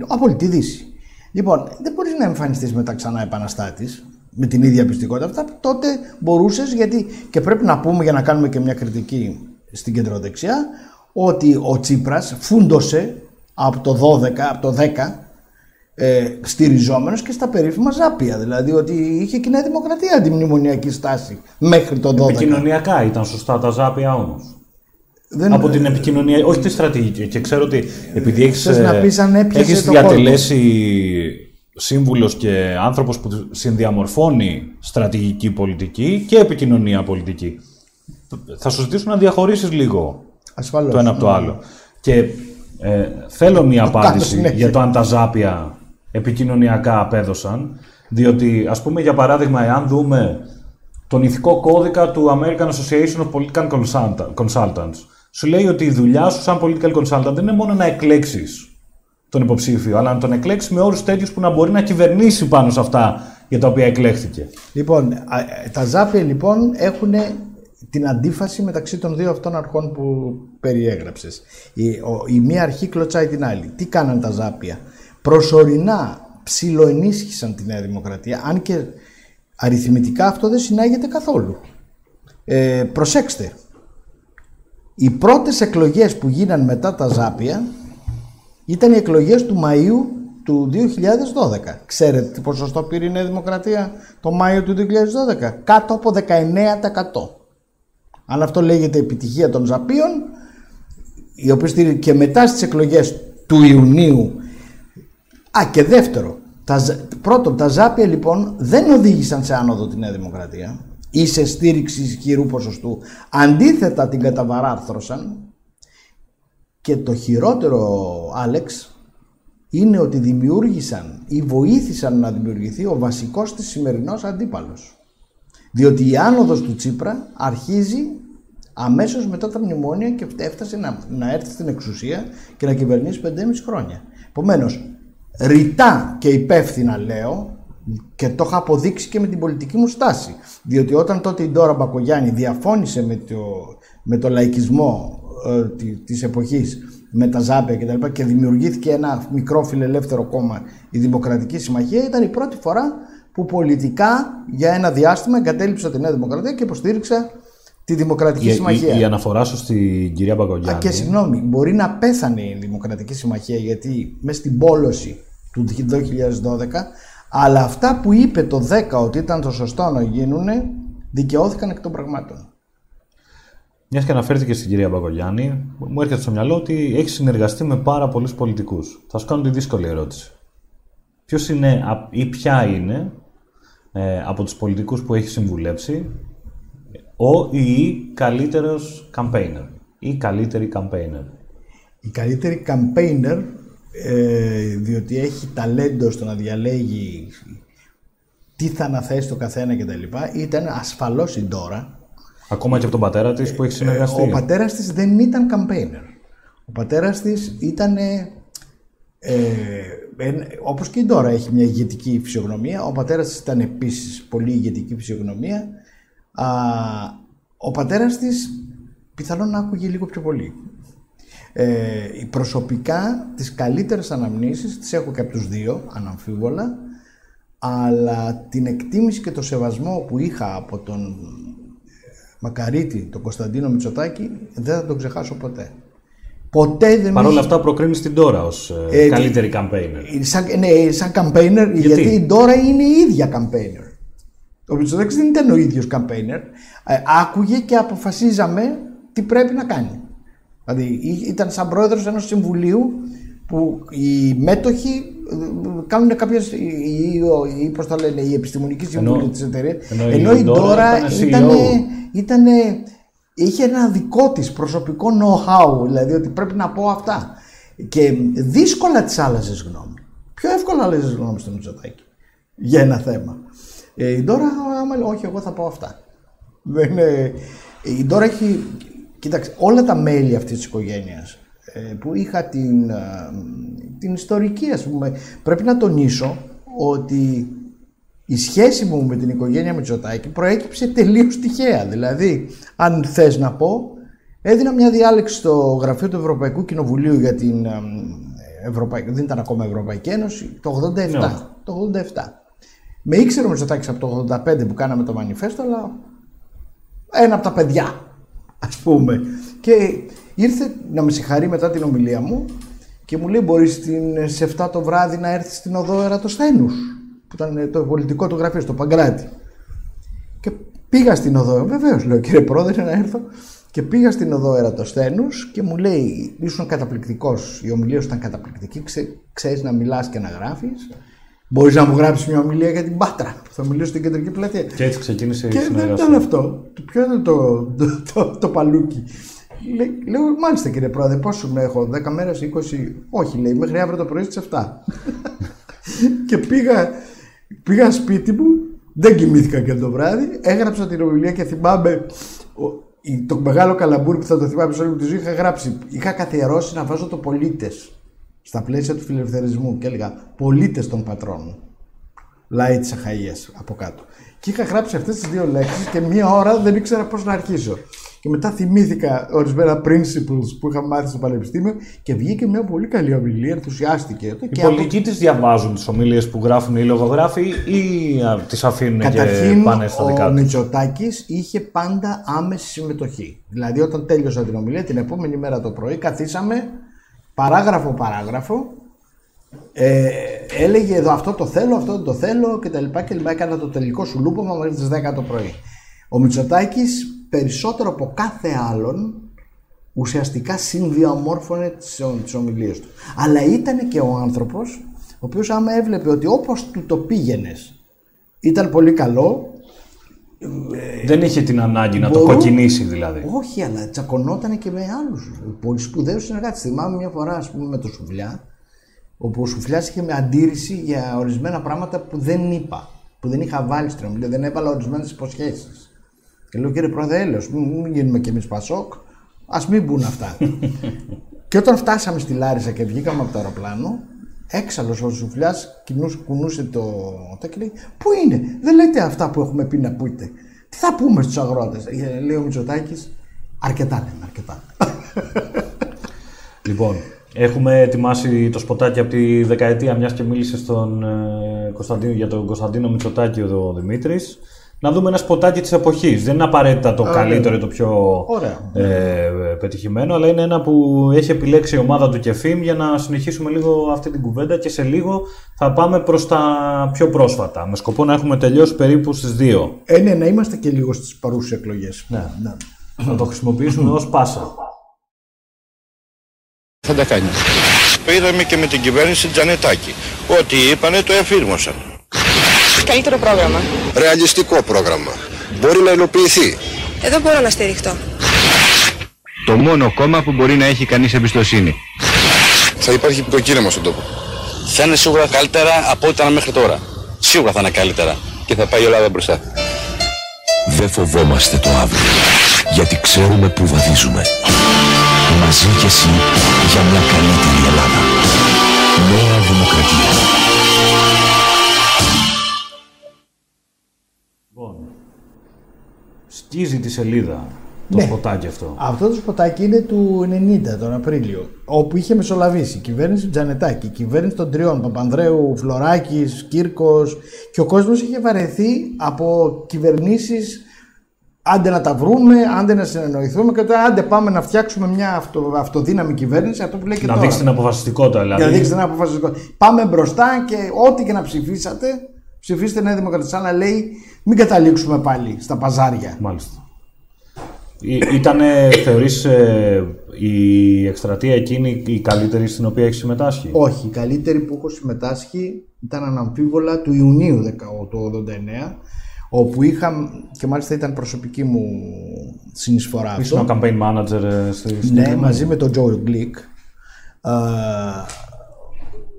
από όλη τη Δύση. Λοιπόν, δεν μπορείς να εμφανιστείς μετά ξανά επαναστάτης με την ίδια πιστικότητα. Αυτά τότε μπορούσες, γιατί και πρέπει να πούμε για να κάνουμε και μια κριτική στην κεντροδεξιά, ότι ο Τσίπρας φούντωσε από το 12, από το 10, ε, στηριζόμενος και στα περίφημα ζάπια. Δηλαδή ότι είχε και η Νέα Δημοκρατία αντιμνημονιακή στάση μέχρι το 12. Επικοινωνιακά ήταν σωστά τα ζάπια όμως. Δεν- Από την επικοινωνία, όχι τη στρατηγική. Και ξέρω ότι επειδή έχεις Θες να πεις αν έπιασε έχεις το διατελέσει σύμβουλος και άνθρωπος που συνδιαμορφώνει στρατηγική πολιτική και επικοινωνία πολιτική. Θα σου ζητήσω να διαχωρίσεις λίγο Ασφαλώς. το ένα από το άλλο. Και ε, θέλω μία κάνω απάντηση συνέχεια. για το αν τα ζάπια επικοινωνιακά απέδωσαν. Διότι, ας πούμε, για παράδειγμα, εάν δούμε τον ηθικό κώδικα του American Association of Political Consulta- Consultants, σου λέει ότι η δουλειά σου σαν political consultant δεν είναι μόνο να εκλέξεις τον υποψήφιο, αλλά να τον εκλέξεις με όρους τέτοιους που να μπορεί να κυβερνήσει πάνω σε αυτά για τα οποία εκλέχθηκε. Λοιπόν, α, ε, τα ζάπια λοιπόν έχουν την αντίφαση μεταξύ των δύο αυτών αρχών που περιέγραψες. Η, ο- η μία αρχή κλωτσάει την άλλη. Τι κάναν τα ζάπια. Προσωρινά ψιλοενίσχυσαν τη Νέα Δημοκρατία, αν και αριθμητικά αυτό δεν συνάγεται καθόλου. Ε, προσέξτε, οι πρώτες εκλογές που γίναν μετά τα ζάπια ήταν οι εκλογές του Μαΐου του 2012. Ξέρετε τι ποσοστό πήρε η Νέα Δημοκρατία το Μάιο του 2012. Κάτω από 19%. Αν αυτό λέγεται επιτυχία των Ζαπίων, οι οποίες στηρί- και μετά στις εκλογές του Ιουνίου Α, και δεύτερο. Τα, ζ- πρώτον, τα ζάπια λοιπόν δεν οδήγησαν σε άνοδο τη Νέα Δημοκρατία ή σε στήριξη ισχυρού ποσοστού. Αντίθετα την καταβαράρθρωσαν και το χειρότερο, Άλεξ, είναι ότι δημιούργησαν ή βοήθησαν να δημιουργηθεί ο βασικός της σημερινός αντίπαλος. Διότι η άνοδος του Τσίπρα αρχίζει αμέσως μετά τα μνημόνια και έφτασε να, να έρθει στην εξουσία και να κυβερνήσει 5,5 χρόνια. Επομένως, ρητά και υπεύθυνα λέω και το είχα αποδείξει και με την πολιτική μου στάση. Διότι όταν τότε η Ντόρα Μπακογιάννη διαφώνησε με το, με το λαϊκισμό ε, τη- της εποχής με τα Ζάπια και τα λοιπά και δημιουργήθηκε ένα μικρό φιλελεύθερο κόμμα η Δημοκρατική Συμμαχία ήταν η πρώτη φορά που πολιτικά για ένα διάστημα εγκατέλειψα τη Νέα Δημοκρατία και υποστήριξα τη Δημοκρατική Η, Συμμαχία. η, η αναφορά σου στην κυρία Α, Μπαγκογιάννη. και συγγνώμη, μπορεί να πέθανε η Δημοκρατική Συμμαχία γιατί μέσα στην πόλωση του 2012, αλλά αυτά που είπε το 10 ότι ήταν το σωστό να γίνουν, δικαιώθηκαν εκ των πραγμάτων. Μιας και αναφέρθηκε στην κυρία Μπαγκογιάννη, μου έρχεται στο μυαλό ότι έχεις συνεργαστεί με πάρα πολλούς πολιτικούς. Θα σου κάνω τη δύσκολη ερώτηση. Ποιος είναι α- ή ποια είναι ε, από τους πολιτικούς που έχεις συμβουλέψει ο ή η καλύτερος campaigner ή καλύτερη campaigner. Η καλύτερη campaigner, ε, διότι έχει ταλέντο στο να διαλέγει τι θα αναθέσει το καθένα κτλ. ήταν ασφαλώς η Ντόρα, Ακόμα και από τον πατέρα της που έχει συνεργαστεί. Ο πατέρας της δεν ήταν campaigner. Ο πατέρας της ήταν, ε, εν- όπως και η Ντόρα έχει μια ηγετική φυσιογνωμία, ο πατέρας της ήταν επίσης πολύ ηγετική φυσιογνωμία. Α, ο πατέρας της πιθανόν να άκουγε λίγο πιο πολύ. Ε, προσωπικά τις καλύτερες αναμνήσεις τις έχω και από τους δύο, αναμφίβολα, αλλά την εκτίμηση και το σεβασμό που είχα από τον Μακαρίτη, τον Κωνσταντίνο Μητσοτάκη, δεν θα τον ξεχάσω ποτέ. Ποτέ δεν Παρ' με όλα είχε- αυτά προκρίνεις την τώρα ως ε, Ε, καλύτερη campaigner. Σαν, ναι, σαν campaigner, γιατί, η Ντόρα είναι η ίδια campaigner. Ο Μητσοτάκης δεν ήταν ο ίδιος campaigner. Ε, άκουγε και αποφασίζαμε τι πρέπει να κάνει. Δηλαδή ή- ήταν σαν πρόεδρος ενός συμβουλίου που οι μέτοχοι ε, κάνουν κάποιες, ή, ή, ή πώς το λένε, οι επιστημονικοί σύμβουλοι Ενώ- της εταιρείας. ενώ η Ενώ η Ντόρα Ντόρα ήταν CEO. ήταν, ήτανε, είχε ένα δικό της προσωπικό know-how, δηλαδή ότι πρέπει να πω αυτά. Και δύσκολα της άλλαζες γνώμη. Πιο εύκολα άλλαζες γνώμη στο Μητσοτάκη για ένα θέμα. Ε, η Ντόρα, άμα λέει, όχι, εγώ θα πω αυτά. Δεν είναι... Η Ντόρα έχει, κοίταξε, όλα τα μέλη αυτής της οικογένειας ε, που είχα την, ε, την ιστορική ας πούμε. Πρέπει να τονίσω ότι η σχέση μου με την οικογένεια Μητσοτάκη προέκυψε τελείως τυχαία. Δηλαδή, αν θες να πω, έδινα μια διάλεξη στο γραφείο του Ευρωπαϊκού Κοινοβουλίου για την ε, Ευρωπαϊκή, δεν ήταν ακόμα Ευρωπαϊκή Ένωση, το 87. Ναι. Το 87. Με ήξερε ο Μητσοτάκης από το 85 που κάναμε το μανιφέστο, αλλά ένα από τα παιδιά, ας πούμε. Και ήρθε να με συγχαρεί μετά την ομιλία μου και μου λέει μπορείς στην, σε 7 το βράδυ να έρθεις στην οδό Ερατοσθένους που ήταν το πολιτικό του γραφείο στο Παγκράτη. Και πήγα στην οδό, βεβαίως λέω κύριε πρόεδρε να έρθω και πήγα στην οδό Ερατοσθένους και μου λέει ήσουν καταπληκτικός, η ομιλία σου ήταν καταπληκτική, ξέ, ξέρεις να μιλάς και να γράφεις. Μπορείς να μου γράψεις μια ομιλία για την Πάτρα που θα μιλήσω στην κεντρική πλατεία. Και έτσι ξεκίνησε η Και δεν συνεργασία. ήταν αυτό. Το ποιο ήταν το, το, το, το παλούκι; Λέ- Λέω, μάλιστα κύριε πρόεδρε, πόσο με έχω, 10 μέρες, 20. Όχι, λέει, μέχρι αύριο το πρωί στις 7. (laughs) και πήγα, πήγα σπίτι μου, δεν κοιμήθηκα και το βράδυ, έγραψα την ομιλία και θυμάμαι ο- η- το μεγάλο καλαμπούρι που θα το θυμάμαι σε όλη μου τη ζωή. Είχα γράψει, είχα καθιερώσει να βάζω το πολίτες στα πλαίσια του φιλελευθερισμού και έλεγα πολίτες των πατρών λαοί της Αχαΐας από κάτω. Και είχα γράψει αυτές τις δύο λέξεις και μία ώρα δεν ήξερα πώς να αρχίσω. Και μετά θυμήθηκα ορισμένα principles που είχα μάθει στο πανεπιστήμιο και βγήκε μια πολύ καλή ομιλία, ενθουσιάστηκε. Οι Και από- πολιτικοί τις διαβάζουν τις ομιλίες που γράφουν οι λογογράφοι ή α, τις αφήνουν και Καταρχήν, πάνε στα δικά ο τους; Μητσοτάκης είχε πάντα άμεση συμμετοχή. Δηλαδή, όταν τέλειωσα την ομιλία, την επόμενη μέρα το πρωί, καθίσαμε παράγραφο-παράγραφο. Ε, έλεγε εδώ αυτό το θέλω, αυτό δεν το θέλω κτλ. Και λοιπά. Έκανα το τελικό σου λούπομα μέχρι τι 10 το πρωί. Ο Μητσοτάκης περισσότερο από κάθε άλλον ουσιαστικά συνδιαμόρφωνε τις, τις ομιλίες του. Αλλά ήταν και ο άνθρωπος ο οποίος άμα έβλεπε ότι όπως του το πήγαινες ήταν πολύ καλό, Δεν είχε την ανάγκη να το Μπορούν- κοκκινήσει δηλαδή. όχι, αλλά τσακωνόταν και με άλλους πολύ σπουδαίους συνεργάτες. Θυμάμαι μια φορά, ας πούμε, με το Σουβλιά, όπου ο Σουφλιά είχε με αντίρρηση για ορισμένα πράγματα που δεν είπα. Που δεν είχα βάλει στην ομιλία, δεν έβαλα ορισμένες υποσχέσεις. Και λέω, κύριε Πρόεδρε, έλεος, μην, μην γίνουμε κι εμείς Πασόκ, ας μην μπουν αυτά. (laughs) και όταν φτάσαμε στη Λάρισα και βγήκαμε από το αεροπλάνο, έξαλλος ο Σουφλιά κουνούσε το. το και λέει, Πού είναι, δεν λέτε αυτά που έχουμε πει να πείτε. Τι θα πούμε στους αγρότες; Λέει ο Μητσοτάκης, αρκετά λέμε, αρκετά. (laughs) Λοιπόν, έχουμε ετοιμάσει το σποτάκι από τη δεκαετία, μιας και μίλησε στον, ε, Κωνσταντίνο, για τον Κωνσταντίνο Μητσοτάκη ο Δημήτρης. Να δούμε ένα σποτάκι της εποχής. Δεν είναι απαραίτητα το καλύτερο ή το πιο Ωραία. ε, πετυχημένο, αλλά είναι ένα που έχει επιλέξει η ομάδα του Κεφίμ για να συνεχίσουμε λίγο αυτή την κουβέντα και σε λίγο θα πάμε προς τα πιο πρόσφατα, με σκοπό να έχουμε τελειώσει περίπου στις 2. Ε, ναι, να είμαστε και λίγο στις παρούσες εκλογές. Ναι. ναι. Να το χρησιμοποιήσουμε ως πάσα. θα τα κάνει. Το είδαμε και με την κυβέρνηση Τζανετάκη. Ό,τι είπανε το εφήρμοσαν. Καλύτερο πρόγραμμα. Ρεαλιστικό πρόγραμμα. Μπορεί να υλοποιηθεί. Εδώ μπορώ να στηριχτώ. Το μόνο κόμμα που μπορεί να έχει κανείς εμπιστοσύνη. Θα υπάρχει πικοκίνημα στον τόπο. Θα είναι σίγουρα καλύτερα από ό,τι ήταν μέχρι τώρα. Σίγουρα θα είναι καλύτερα. Και θα πάει η Ελλάδα μπροστά. Δεν φοβόμαστε το αύριο, γιατί ξέρουμε που βαδίζουμε. Μαζί και εσύ για μια καλύτερη Ελλάδα. Νέα Δημοκρατία. Σκίζει τη σελίδα το Ναι. σποτάκι αυτό. Αυτό το σποτάκι είναι του 90 τον Απρίλιο, όπου είχε μεσολαβήσει η κυβέρνηση Τζανετάκη, η κυβέρνηση των τριών, Παπανδρέου, Φλωράκης, Κύρκος και ο κόσμος είχε βαρεθεί από κυβερνήσεις. Άντε να τα βρούμε, άντε να συνεννοηθούμε και τώρα άντε πάμε να φτιάξουμε μια αυτο, αυτοδύναμη κυβέρνηση. Αυτό που λέει και να τώρα. δείξει την αποφασιστικότητα δηλαδή. Για να δείξετε ένα αποφασιστικό. Πάμε μπροστά και ό,τι και να ψηφίσατε, ψηφίστε Νέα Δημοκρατία. Αλλά λέει, μην καταλήξουμε πάλι στα παζάρια. Μάλιστα. Ήταν, θεωρείς, ε, η εκστρατεία εκείνη η καλύτερη στην οποία έχεις συμμετάσχει; Όχι, η καλύτερη που έχω συμμετάσχει ήταν αναμφίβολα του Ιουνίου 10 του 89, όπου είχα, και μάλιστα ήταν προσωπική μου συνεισφορά Ήσουν ο αυτό. campaign manager ε, στη Ναι, συγκεκριμένη. μαζί με τον Τζο Γκλικ, ε,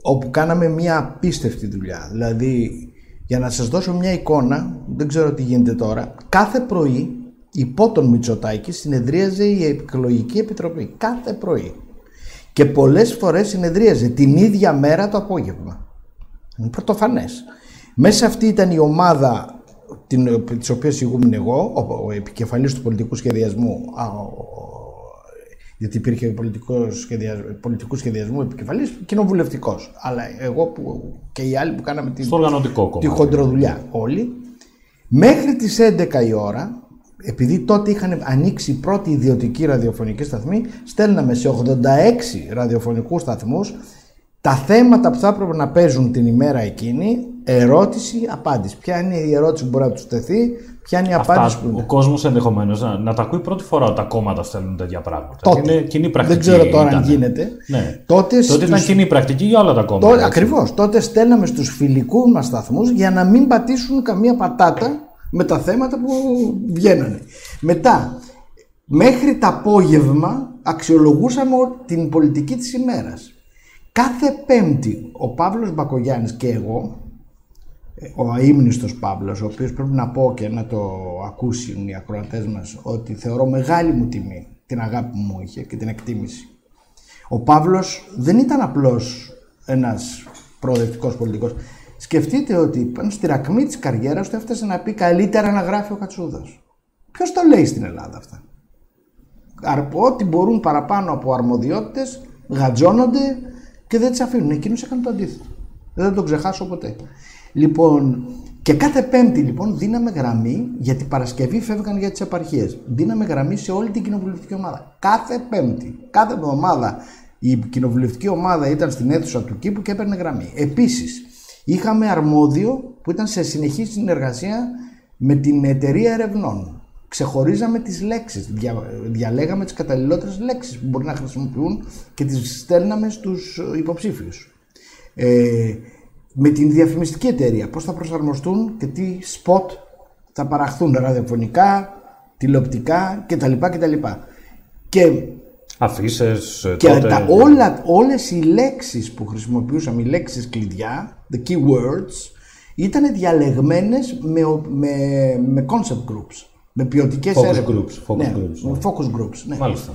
όπου κάναμε μια απίστευτη δουλειά. Δηλαδή, για να σας δώσω μια εικόνα, δεν ξέρω τι γίνεται τώρα, κάθε πρωί υπό τον Μητσοτάκη συνεδρίαζε η εκλογική επιτροπή. Κάθε πρωί. Και πολλές φορές συνεδρίαζε την ίδια μέρα το απόγευμα. Είναι πρωτοφανές. Μέσα αυτή ήταν η ομάδα την, της οποίας ηγούμουν εγώ, ο, ο επικεφαλής του πολιτικού σχεδιασμού, α, ο- γιατί υπήρχε πολιτικό σχεδιασμό, πολιτικού σχεδιασμού επικεφαλής, κοινοβουλευτικός. Αλλά εγώ που, και οι άλλοι που κάναμε την, Στο οργανωτικό τη κομμάτι. χοντροδουλειά όλοι, μέχρι τις 11 η ώρα, επειδή τότε είχαν ανοίξει η πρώτη ιδιωτική ραδιοφωνική σταθμή, στέλναμε σε 86 ραδιοφωνικούς σταθμούς τα θέματα που θα έπρεπε να παίζουν την ημέρα εκείνη, ερώτηση, απάντηση. Ποια είναι η ερώτηση που μπορεί να τους τεθεί, ποια είναι η απάντηση Αυτά, που ο κόσμος ενδεχομένως να, να τα ακούει πρώτη φορά ότι τα κόμματα στέλνουν τέτοια πράγματα. Τότε. Είναι κοινή πρακτική. Δεν ξέρω τώρα αν ήταν. γίνεται. Ναι. Τότε Τότε στους- ήταν κοινή πρακτική για όλα τα κόμματα. Τότε, έτσι. ακριβώς. Τότε στέλναμε στους φιλικούς μας σταθμούς για να μην πατήσουν καμία πατάτα με τα θέματα που βγαίνανε. Μετά, μέχρι το απόγευμα αξιολογούσαμε ο- την πολιτική της ημέρας. Κάθε πέμπτη ο Παύλος Μπακογιάννης και εγώ, ε, ο αείμνηστος Παύλος, ο οποίος πρέπει να πω και να το ακούσουν οι ακροατές μας, ότι θεωρώ μεγάλη μου τιμή την αγάπη που μου είχε και την εκτίμηση. Ο Παύλος δεν ήταν απλώς ένας προοδευτικός πολιτικός. Σκεφτείτε ότι πάνω στη ρακμή της καριέρας του έφτασε να πει καλύτερα να γράφει ο Κατσούδας. Ποιος το λέει στην Ελλάδα αυτά; Αρ- Ό,τι μπορούν παραπάνω από αρμοδιότητες γατζώνονται και δεν τις αφήνουν. Εκείνος έκανε το αντίθετο. Δεν θα τον ξεχάσω ποτέ. Λοιπόν, και κάθε Πέμπτη λοιπόν δίναμε γραμμή, γιατί Παρασκευή φεύγαν για τις επαρχίες. Δίναμε γραμμή σε όλη την κοινοβουλευτική ομάδα. Κάθε Πέμπτη, κάθε εβδομάδα η κοινοβουλευτική ομάδα ήταν στην αίθουσα του κήπου και έπαιρνε γραμμή. Επίσης, είχαμε αρμόδιο που ήταν σε συνεχή συνεργασία με την εταιρεία ερευνών. Ξεχωρίζαμε τις λέξεις, δια, διαλέγαμε τις καταλληλότερες λέξεις που μπορεί να χρησιμοποιούν και τις στέλναμε στους υποψήφιους. Ε, με την διαφημιστική εταιρεία, πώς θα προσαρμοστούν και τι σποτ θα παραχθούν ραδιοφωνικά, τηλεοπτικά κτλ. κτλ. Και Αφήσει. και τα, όλα, όλες οι λέξεις που χρησιμοποιούσαμε, οι λέξεις κλειδιά, the keywords, ήταν διαλεγμένες με, ο- με, με concept groups, με ποιοτικές Focus έρευνες. groups, focus ναι, groups, με ναι. focus groups, ναι. Μάλιστα.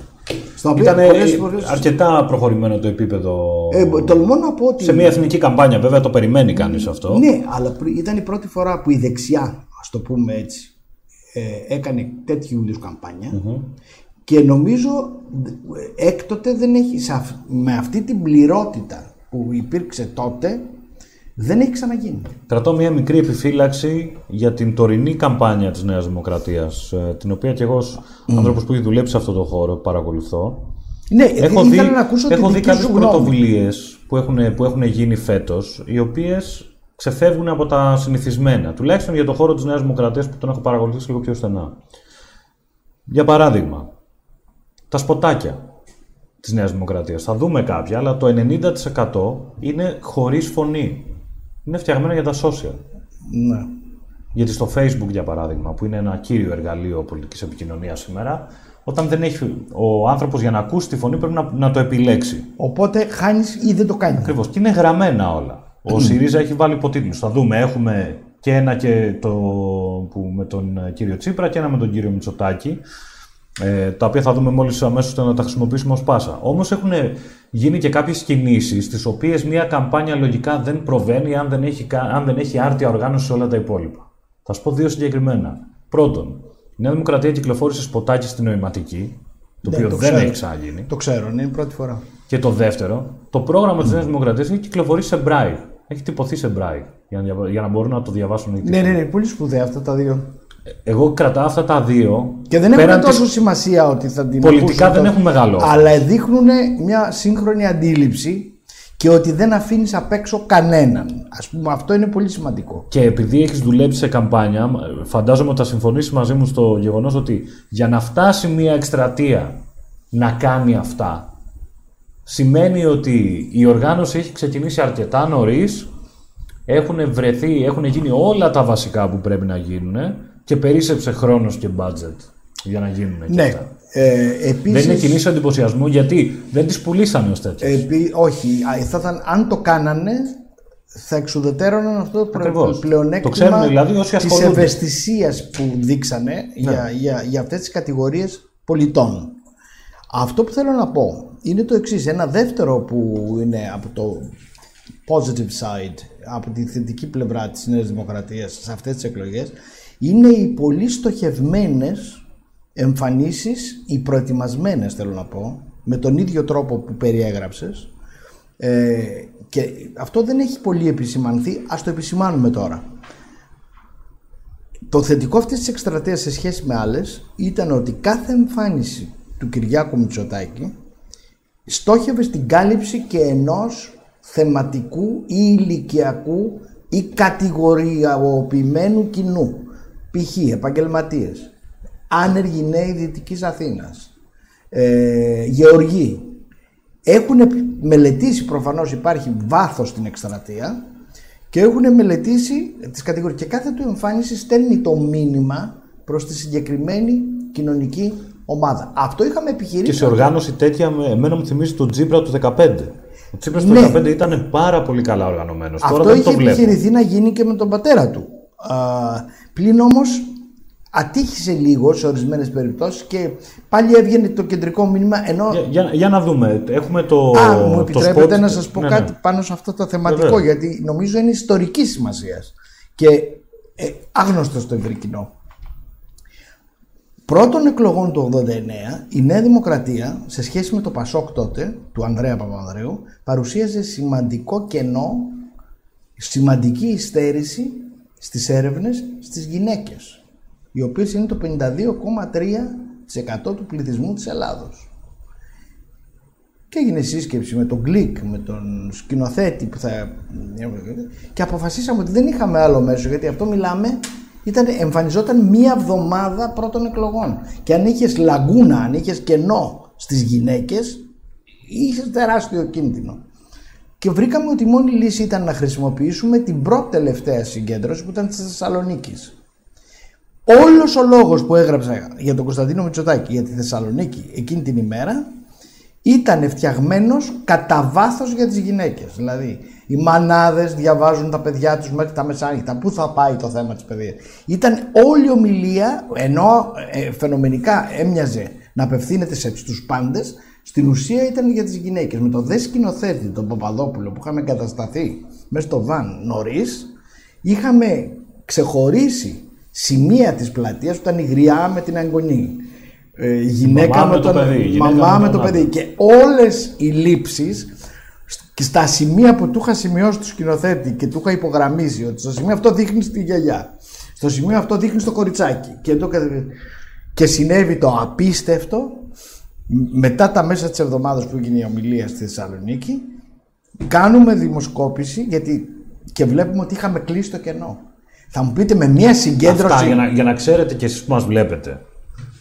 Στα οποία Ήταν πολλές φορές- αρκετά προχωρημένο το επίπεδο. Ε, τολμώ να πω ότι... σε μια εθνική καμπάνια, βέβαια το περιμένει κανείς αυτό. Ναι, αλλά πρι- ήταν η πρώτη φορά που η δεξιά, ας το πούμε έτσι, ε, έκανε τέτοιου είδους καμπάνια και νομίζω ε, έκτοτε δεν έχει, σε αυ- με αυτή την πληρότητα που υπήρξε τότε, δεν έχει ξαναγίνει. Κρατώ μια μικρή επιφύλαξη για την τωρινή καμπάνια της Νέας Δημοκρατίας, ε, την οποία και εγώ ως άνθρωπος που έχει δουλέψει σε αυτό το χώρο παρακολουθώ. Ναι, έχω ήθελα δει, να ακούσω τη έχω δει δική κάποιες σου γνώμη. πρωτοβουλίες που έχουν, που έχουν γίνει φέτος, οι οποίες ξεφεύγουν από τα συνηθισμένα. Τουλάχιστον για το χώρο της Νέας Δημοκρατίας που τον έχω παρακολουθήσει λίγο πιο στενά. Για παράδειγμα, τα σποτάκια της Νέας Δημοκρατίας. Θα δούμε κάποια, αλλά το 90% είναι χωρίς φωνή. Είναι φτιαγμένα για τα social. Ναι. Γιατί στο Facebook, για παράδειγμα, που είναι ένα κύριο εργαλείο πολιτικής επικοινωνίας σήμερα, όταν δεν έχει ο άνθρωπος για να ακούσει τη φωνή πρέπει να, να το επιλέξει. Οπότε χάνεις ή δεν το κάνεις. Ακριβώς. Και είναι γραμμένα όλα. Ο ΣΥΡΙΖΑ έχει βάλει υποτίτλους. Θα δούμε, έχουμε και ένα και το, που με τον ε, κύριο Τσίπρα και ένα με τον κύριο Μητσοτάκη, ε, τα οποία θα δούμε μόλις αμέσως να τα χρησιμοποιήσουμε ως πάσα. Όμως έχουν γίνει και κάποιες κινήσεις, τις οποίες μια καμπάνια λογικά δεν προβαίνει αν δεν έχει, κα- αν δεν έχει άρτια οργάνωση σε όλα τα υπόλοιπα. Θα σου πω δύο συγκεκριμένα. Πρώτον, η Νέα Δημοκρατία κυκλοφόρησε σποτάκι στην νοηματική, το Ναι, οποίο το δεν ξέρω. έχει ξαναγίνει. Το ξέρω, είναι η πρώτη φορά. Και το δεύτερο, το πρόγραμμα της Νέας Δημοκρατίας έχει κυκλοφορήσει σε braille. Έχει τυπωθεί σε braille για να, διαβα- για να μπορούν να το διαβάσουν οι Ναι, ναι, ναι, πολύ σπουδαία αυτά τα δύο. Εγώ κρατάω αυτά τα δύο. Και δεν πέραν έχουν τόσο της- σημασία ότι θα την Πολιτικά ακούσουν δεν το- έχουν μεγάλο όφελος. Αλλά δείχνουν μια σύγχρονη αντίληψη και ότι δεν αφήνεις απ' έξω κανέναν. Ας πούμε αυτό είναι πολύ σημαντικό. Και επειδή έχεις δουλέψει σε καμπάνια, φαντάζομαι ότι θα συμφωνήσεις μαζί μου στο γεγονός ότι για να φτάσει μια εκστρατεία να κάνει αυτά, σημαίνει ότι η οργάνωση έχει ξεκινήσει αρκετά νωρίς, έχουν βρεθεί, έχουν γίνει όλα τα βασικά που πρέπει να γίνουν και περίσσεψε χρόνος και budget για να γίνουν και Ναι. αυτά. Ε, επίσης, Δεν είναι κινήσεις εντυπωσιασμού γιατί δεν τις πουλήσανε ως τέτοιες. επί- όχι, α, θα ήταν, αν το κάνανε θα εξουδετέρωναν αυτό το προ- Ακριβώς. Το πλεονέκτημα ξέρουν δηλαδή όσοι της ασχολούνται. ευαισθησίας που δείξανε για, για, για αυτές τις κατηγορίες πολιτών. Αυτό που θέλω να πω είναι το εξής. Ένα δεύτερο που είναι από το positive side, από τη θετική πλευρά της Νέας Δημοκρατίας σε αυτές τις εκλογές, είναι οι πολύ στοχευμένες εμφανίσεις, οι προετοιμασμένες θέλω να πω, με τον ίδιο τρόπο που περιέγραψες, ε, και αυτό δεν έχει πολύ επισημανθεί, ας το επισημάνουμε τώρα. Το θετικό αυτής της εκστρατείας σε σχέση με άλλες ήταν ότι κάθε εμφάνιση του Κυριάκου Μητσοτάκη στόχευε στην κάλυψη και ενός θεματικού ή ηλικιακού ή κατηγοριοποιημένου κοινού. Π.χ. επαγγελματίες, άνεργοι νέοι Δυτικής Αθήνας, ε, γεωργοί. Έχουν μελετήσει προφανώς υπάρχει βάθος στην εκστρατεία και έχουν μελετήσει τις κατηγορίες και κάθε του εμφάνιση στέλνει το μήνυμα προς τη συγκεκριμένη κοινωνική ομάδα. Αυτό είχαμε επιχειρήσει. Και σε οργάνωση τέτοια, εμένα μου θυμίζει τον Τζίπρα του 2015. Ο Τσίπρα του Ναι. 2015 ήταν πάρα πολύ καλά οργανωμένος. Τώρα Αυτό δεν είχε το βλέπω. επιχειρηθεί να γίνει και με τον πατέρα του. Α, πλην όμως ατύχησε λίγο σε ορισμένες περιπτώσεις και πάλι έβγαινε το κεντρικό μήνυμα ενώ... Για, για, για να δούμε. Έχουμε το. Α, μου το επιτρέπετε spot- να σας πω Ναι, κάτι ναι. πάνω σε αυτό το θεματικό Βεβαίως. γιατί νομίζω είναι ιστορική σημασίας και ε, άγνωστο στο ευρύ κοινό. Πρώτων εκλογών του 89 η Νέα Δημοκρατία σε σχέση με το Πασόκ τότε του Ανδρέα Παπανδρέου παρουσίαζε σημαντικό κενό, σημαντική υστέρηση στις έρευνες στις γυναίκες οι οποίες είναι το 52,3% του πληθυσμού της Ελλάδος. Και έγινε σύσκεψη με τον Γκλικ, με τον σκηνοθέτη που θα. και αποφασίσαμε ότι δεν είχαμε άλλο μέσο γιατί αυτό μιλάμε. Ήταν, εμφανιζόταν μία εβδομάδα πρώτων εκλογών. Και αν είχες λαγκούνα, αν είχες κενό στις γυναίκες, είχες τεράστιο κίνδυνο. Και βρήκαμε ότι η μόνη λύση ήταν να χρησιμοποιήσουμε την πρώτη τελευταία συγκέντρωση που ήταν της Θεσσαλονίκης. Όλος ο λόγος που έγραψα για τον Κωνσταντίνο Μητσοτάκη για τη Θεσσαλονίκη εκείνη την ημέρα ήταν φτιαγμένος κατά βάθος για τις γυναίκες. Δηλαδή, οι μανάδες διαβάζουν τα παιδιά τους μέχρι τα μεσάνυχτα. Πού θα πάει το θέμα της παιδείας. Ήταν όλη η ομιλία, ενώ ε, φαινομενικά έμοιαζε να απευθύνεται σε, στους πάντες, στην ουσία ήταν για τις γυναίκες. Με το δε σκηνοθέτη, τον Παπαδόπουλο, που είχαμε κατασταθεί μέσα στο βαν νωρίς, είχαμε ξεχωρίσει σημεία της πλατείας που ήταν η γριά με την αγγονή. Ε, γυναίκα Μαμά με, με το τον, παιδί, γυναίκα μαμά με με τον το άντρα. παιδί και όλες οι λήψεις και στα σημεία που του είχα σημειώσει του σκηνοθέτη και του είχα υπογραμμίσει ότι στο σημείο αυτό δείχνει στη γιαγιά στο σημείο αυτό δείχνει στο κοριτσάκι και, το, και συνέβη το απίστευτο μετά τα μέσα της εβδομάδας που έγινε η ομιλία στη Θεσσαλονίκη κάνουμε δημοσκόπηση γιατί και βλέπουμε ότι είχαμε κλείσει το κενό θα μου πείτε με μια συγκέντρωση Αυτά για να, για να ξέρετε και εσείς που μας βλέπετε.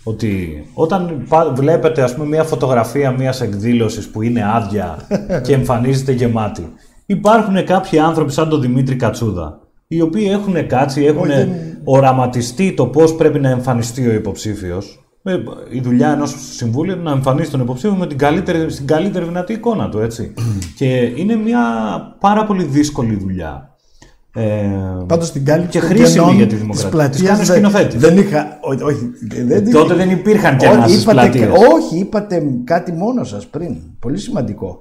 Ότι όταν πα- βλέπετε ας πούμε μια φωτογραφία μιας εκδήλωσης που είναι άδεια (laughs) και εμφανίζεται γεμάτη. Υπάρχουν κάποιοι άνθρωποι σαν τον Δημήτρη Κατσούδα οι οποίοι έχουν κάτσει, έχουν Όχι, δεν- οραματιστεί το πώς πρέπει να εμφανιστεί ο υποψήφιος. Ε, Η δουλειά ενός συμβούλου είναι να εμφανίσει τον υποψήφιο με την καλύτερη, στην καλύτερη δυνατή εικόνα του, έτσι. (clears throat) και είναι μια πάρα πολύ δύσκολη δουλειά. Ε, Πάντως στην κάλυψη και των χρήσιμη κενών για τη της δημοκρατία. πλατείας Της κάνει ο δεν- σκηνοθέτης. Δεν είχα. ό- Όχι, δεν, τότε δεν υπήρχαν κενά Όχι, στις είπατε, πλατείες. όχι, είπατε κάτι μόνος σας πριν. Πολύ σημαντικό.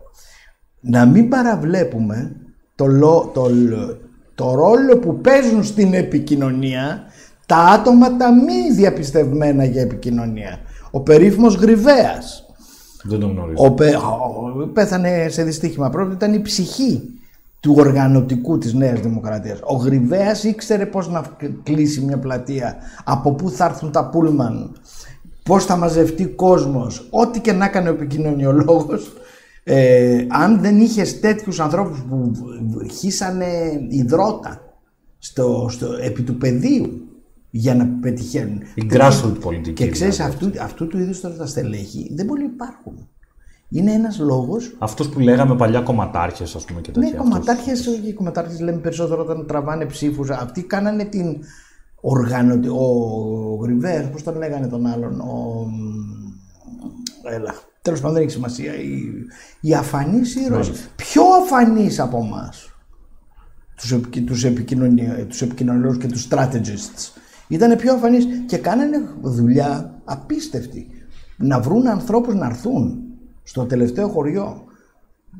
Να μην παραβλέπουμε το, λο- το, λο- το ρόλο που παίζουν στην επικοινωνία τα άτομα τα μη διαπιστευμένα για επικοινωνία. Ο περίφημος Γρυβαίας. Δεν τον γνωρίζω. Ο, πε- ο- πέθανε σε δυστύχημα. Πρώτα ήταν η ψυχή του οργανωτικού της Νέας Δημοκρατίας. Ο Γρυβαίας ήξερε πώς να κλείσει μια πλατεία, από πού θα έρθουν τα πούλμαν, πώς θα μαζευτεί κόσμος, ό,τι και να έκανε ο επικοινωνιολόγος. Ε, αν δεν είχες τέτοιους ανθρώπους που χύσανε υδρότα στο, στο, επί του πεδίου για να πετυχαίνουν. Η grassroots πολιτική. Και ξέρεις δηλαδή. αυτού, αυτού του είδους τώρα τα στελέχη δεν πολύ υπάρχουν. Είναι ένας λόγος Αυτούς που λέγαμε παλιά κομματάρχες, ας πούμε, και τέτοια. ναι, αυτούς. κομματάρχες οι κομματάρχες λέμε περισσότερο όταν τραβάνε ψήφους. Αυτοί κάνανε την οργανωτη... Ο Γρυβαία, πώς τον λέγανε τον άλλον. Ο... Έλα. Τέλος πάντων δεν έχει σημασία. Οι, οι αφανείς ήρωες. Πιο αφανείς από εμάς. Τους επικοι... τους επικοινωνια... τους επικοινωνιολόγους και τους strategists. Ήταν πιο αφανείς και κάνανε δουλειά απίστευτη. να βρουν ανθρώπους να έρθουν στο τελευταίο χωριό.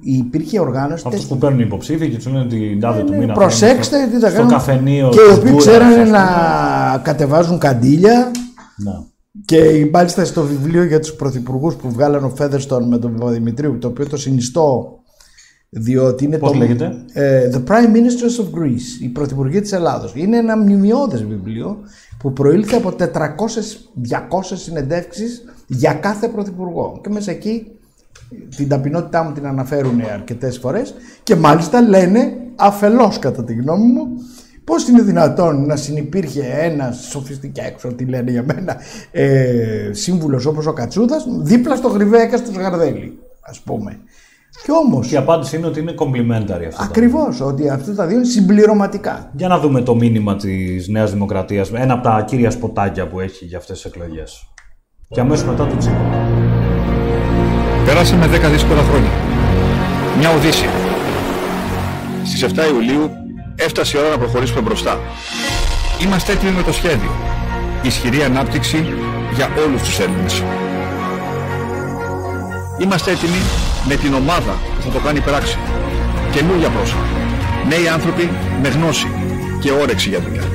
Υπήρχε οργάνωση. Αυτούς που παίρνουν υποψήφοι και τους λένε την τάδε του μήνα. Προσέξτε θα είναι τι θα στο κάνουν. καφενείο. Και οι της οποίοι Μπούρας, ξέρανε ας να πούμε. κατεβάζουν καντήλια. Ναι. Και μάλιστα στο βιβλίο για τους πρωθυπουργούς που βγάλαν ο Φέδερστον με τον Παπαδημητρίου, το οποίο το συνιστώ διότι είναι Πώς το, λέγεται; ε, The Prime Ministers of Greece, η Πρωθυπουργοί της Ελλάδος. Είναι ένα μνημειώδες βιβλίο που προήλθε από 400-200 συνεντεύξεις για κάθε πρωθυπουργό. Και μέσα εκεί την ταπεινότητά μου την αναφέρουν αρκετές φορές και μάλιστα λένε αφελώς κατά τη γνώμη μου πώς είναι δυνατόν να συνυπήρχε ένας σοφιστική έξω τι λένε για μένα ε, σύμβουλος όπως ο Κατσούδας δίπλα στο Γρυβέκα στο Σγαρδέλη ας πούμε και όμως Και η απάντηση είναι ότι είναι complimentary αυτό. το ακριβώς ότι αυτά τα δύο είναι συμπληρωματικά Για να δούμε το μήνυμα της Νέας Δημοκρατίας, ένα από τα κύρια σποτάκια που έχει για αυτές τις εκλογές. Και αμέσως μετά το τσίπρα. Περάσαμε 10 δύσκολα χρόνια. Μια οδύσσια. Στις 7 Ιουλίου έφτασε η ώρα να προχωρήσουμε μπροστά. Είμαστε έτοιμοι με το σχέδιο. Ισχυρή ανάπτυξη για όλους τους Έλληνες. Είμαστε έτοιμοι με την ομάδα που θα το κάνει πράξη. Καινούργια πρόσωπα. Νέοι άνθρωποι με γνώση και όρεξη για δουλειά.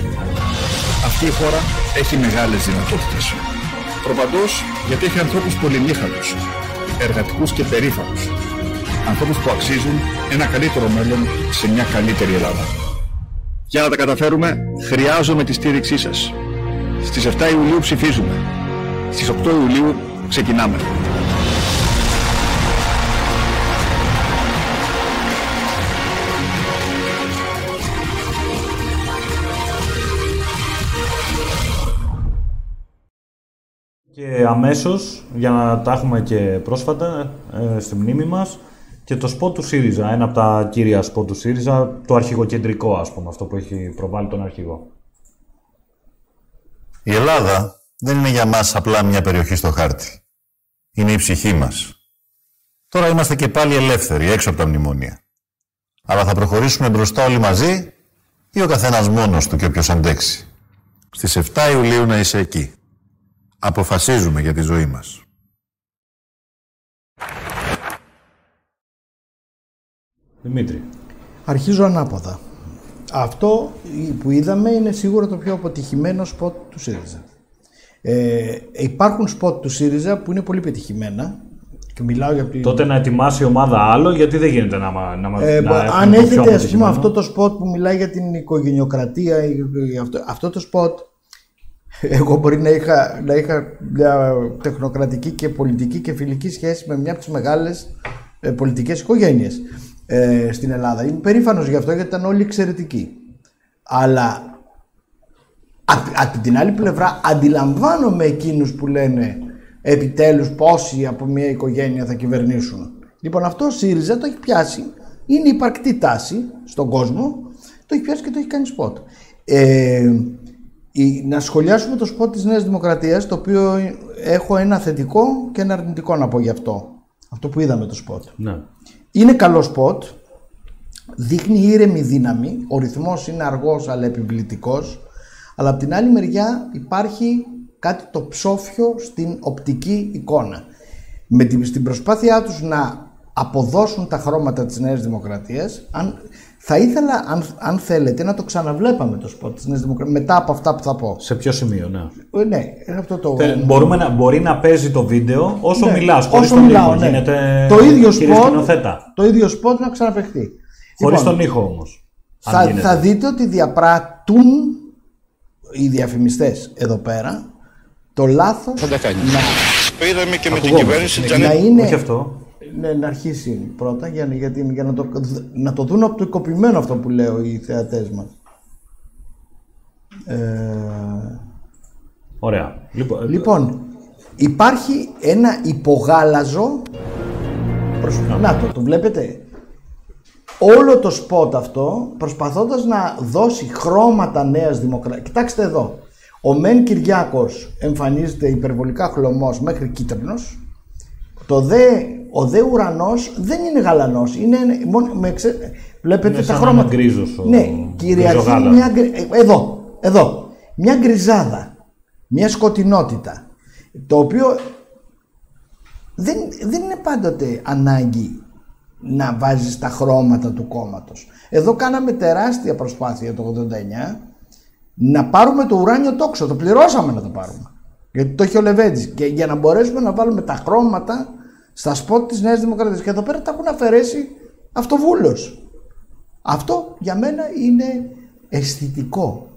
Αυτή η χώρα έχει μεγάλες δυνατότητες. Προπαντός γιατί έχει ανθρώπους πολυμήχανους, εργατικούς και περήφανους. Ανθρώπους που αξίζουν ένα καλύτερο μέλλον σε μια καλύτερη Ελλάδα. Για να τα καταφέρουμε, χρειάζομαι τη στήριξή σας. Στις 7 Ιουλίου ψηφίζουμε. Στις 8 Ιουλίου ξεκινάμε. Και αμέσως, για να τα έχουμε και πρόσφατα ε, στη μνήμη μας, και το σποτ του ΣΥΡΙΖΑ, ένα από τα κύρια σποτ του ΣΥΡΙΖΑ, το αρχηγοκεντρικό ας πούμε, αυτό που έχει προβάλει τον αρχηγό. Η Ελλάδα δεν είναι για μας απλά μια περιοχή στο χάρτη. Είναι η ψυχή μας. Τώρα είμαστε και πάλι ελεύθεροι, έξω από τα μνημόνια. Αλλά θα προχωρήσουμε μπροστά όλοι μαζί ή ο καθένας μόνος του και όποιος αντέξει. Στις 7 Ιουλίου να είσαι εκεί. Αποφασίζουμε για τη ζωή μας. Δημήτρη. Αρχίζω ανάποδα. Αυτό που είδαμε είναι σίγουρα το πιο αποτυχημένο σποτ του ΣΥΡΙΖΑ. Ε, υπάρχουν σποτ του ΣΥΡΙΖΑ που είναι πολύ πετυχημένα και μιλάω για την... Τότε να ετοιμάσει η ομάδα άλλο, γιατί δεν γίνεται να, μα- να, μα- Ε, να μπο- έχουμε αν το πιο έχετε ας πούμε αποτυχημένο. αυτό το σποτ που μιλάει για την οικογενειοκρατία, ή- ή αυτό, αυτό το σποτ εγώ μπορεί να είχα, να είχα μια τεχνοκρατική και πολιτική και φιλική σχέση με μια από τις μεγάλες ε, πολιτικές οικογένειες ε, στην Ελλάδα. Είμαι περήφανος γι' αυτό γιατί ήταν όλοι εξαιρετικοί. Αλλά απ' απ' την άλλη πλευρά αντιλαμβάνομαι εκείνους που λένε επιτέλους πόσοι από μια οικογένεια θα κυβερνήσουν. Λοιπόν αυτό ο ΣΥΡΙΖΑ το έχει πιάσει, είναι υπαρκτή τάση στον κόσμο, το έχει πιάσει και το έχει κάνει σποτ. Ε, η- να σχολιάσουμε το σποτ της Νέας Δημοκρατίας, το οποίο έχω ένα θετικό και ένα αρνητικό να πω γι' αυτό. Αυτό που είδαμε το σποτ. Ναι. Είναι καλό σποτ, δείχνει ήρεμη δύναμη, ο ρυθμός είναι αργός αλλά επιβλητικός, αλλά από την άλλη μεριά υπάρχει κάτι το ψόφιο στην οπτική εικόνα. Με την, στην προσπάθειά τους να αποδώσουν τα χρώματα της Νέας Δημοκρατίας, αν, θα ήθελα, αν, αν θέλετε, να το ξαναβλέπαμε το σποτ της Νέας Δημοκρατίας, μετά από αυτά που θα πω. Σε ποιο σημείο, ναι. Ε, Ναι, αυτό το... Θε- μπορούμε να, μπορεί να παίζει το βίντεο όσο Ναι, μιλάς, χωρίς όσο τον μιλάω, ήχο. ναι. Γίνεται το ίδιο κύριε σποτ, σκηνοθέτα. το ίδιο σποτ να ξαναπαιχτεί. Χωρίς Λοιπόν, τον ήχο όμως. αν θα, γίνεται. θα δείτε ότι διαπράττουν οι διαφημιστές εδώ πέρα το λάθος Θα τα κάνει. να, Το είδαμε και με την Ακουγόμαστε. κυβέρνηση να Τζανέτ. είναι Όχι αυτό. Ναι, να αρχίσει πρώτα για, για, την- για να, το, να το δουν από το κοπημένο αυτό που λέω οι θεατές μας. Ε, Ωραία. Λοιπόν, Λοιπόν, υπάρχει ένα υπογάλαζο. Προς... Να το, το βλέπετε. Όλο το σποτ αυτό προσπαθώντας να δώσει χρώματα νέας δημοκρατίας. Κοιτάξτε εδώ. Ο Μεν Κυριάκος εμφανίζεται υπερβολικά χλωμός μέχρι κίτρινος. Το δε, ο δε ουρανός δεν είναι γαλανός. Είναι μόνο, με ξε- Βλέπετε Είναι τα σαν να χρώματα. είναι γκρίζος ο- ναι, κυριαρχεί γκριζογάλας. μια γκρι- ε, Εδώ, εδώ. Μια γκριζάδα. Μια σκοτεινότητα. Το οποίο δεν, δεν είναι πάντοτε ανάγκη να βάζεις τα χρώματα του κόμματος. Εδώ κάναμε τεράστια προσπάθεια το 89 να πάρουμε το ουράνιο τόξο. Το πληρώσαμε να το πάρουμε. Γιατί το έχει ο Λεβέντης. Και για να μπορέσουμε να βάλουμε τα χρώματα στα σποτ της Νέας Δημοκρατίας. Και εδώ πέρα τα έχουν αφαιρέσει αυτοβούλως. Αυτό για μένα είναι αισθητικό.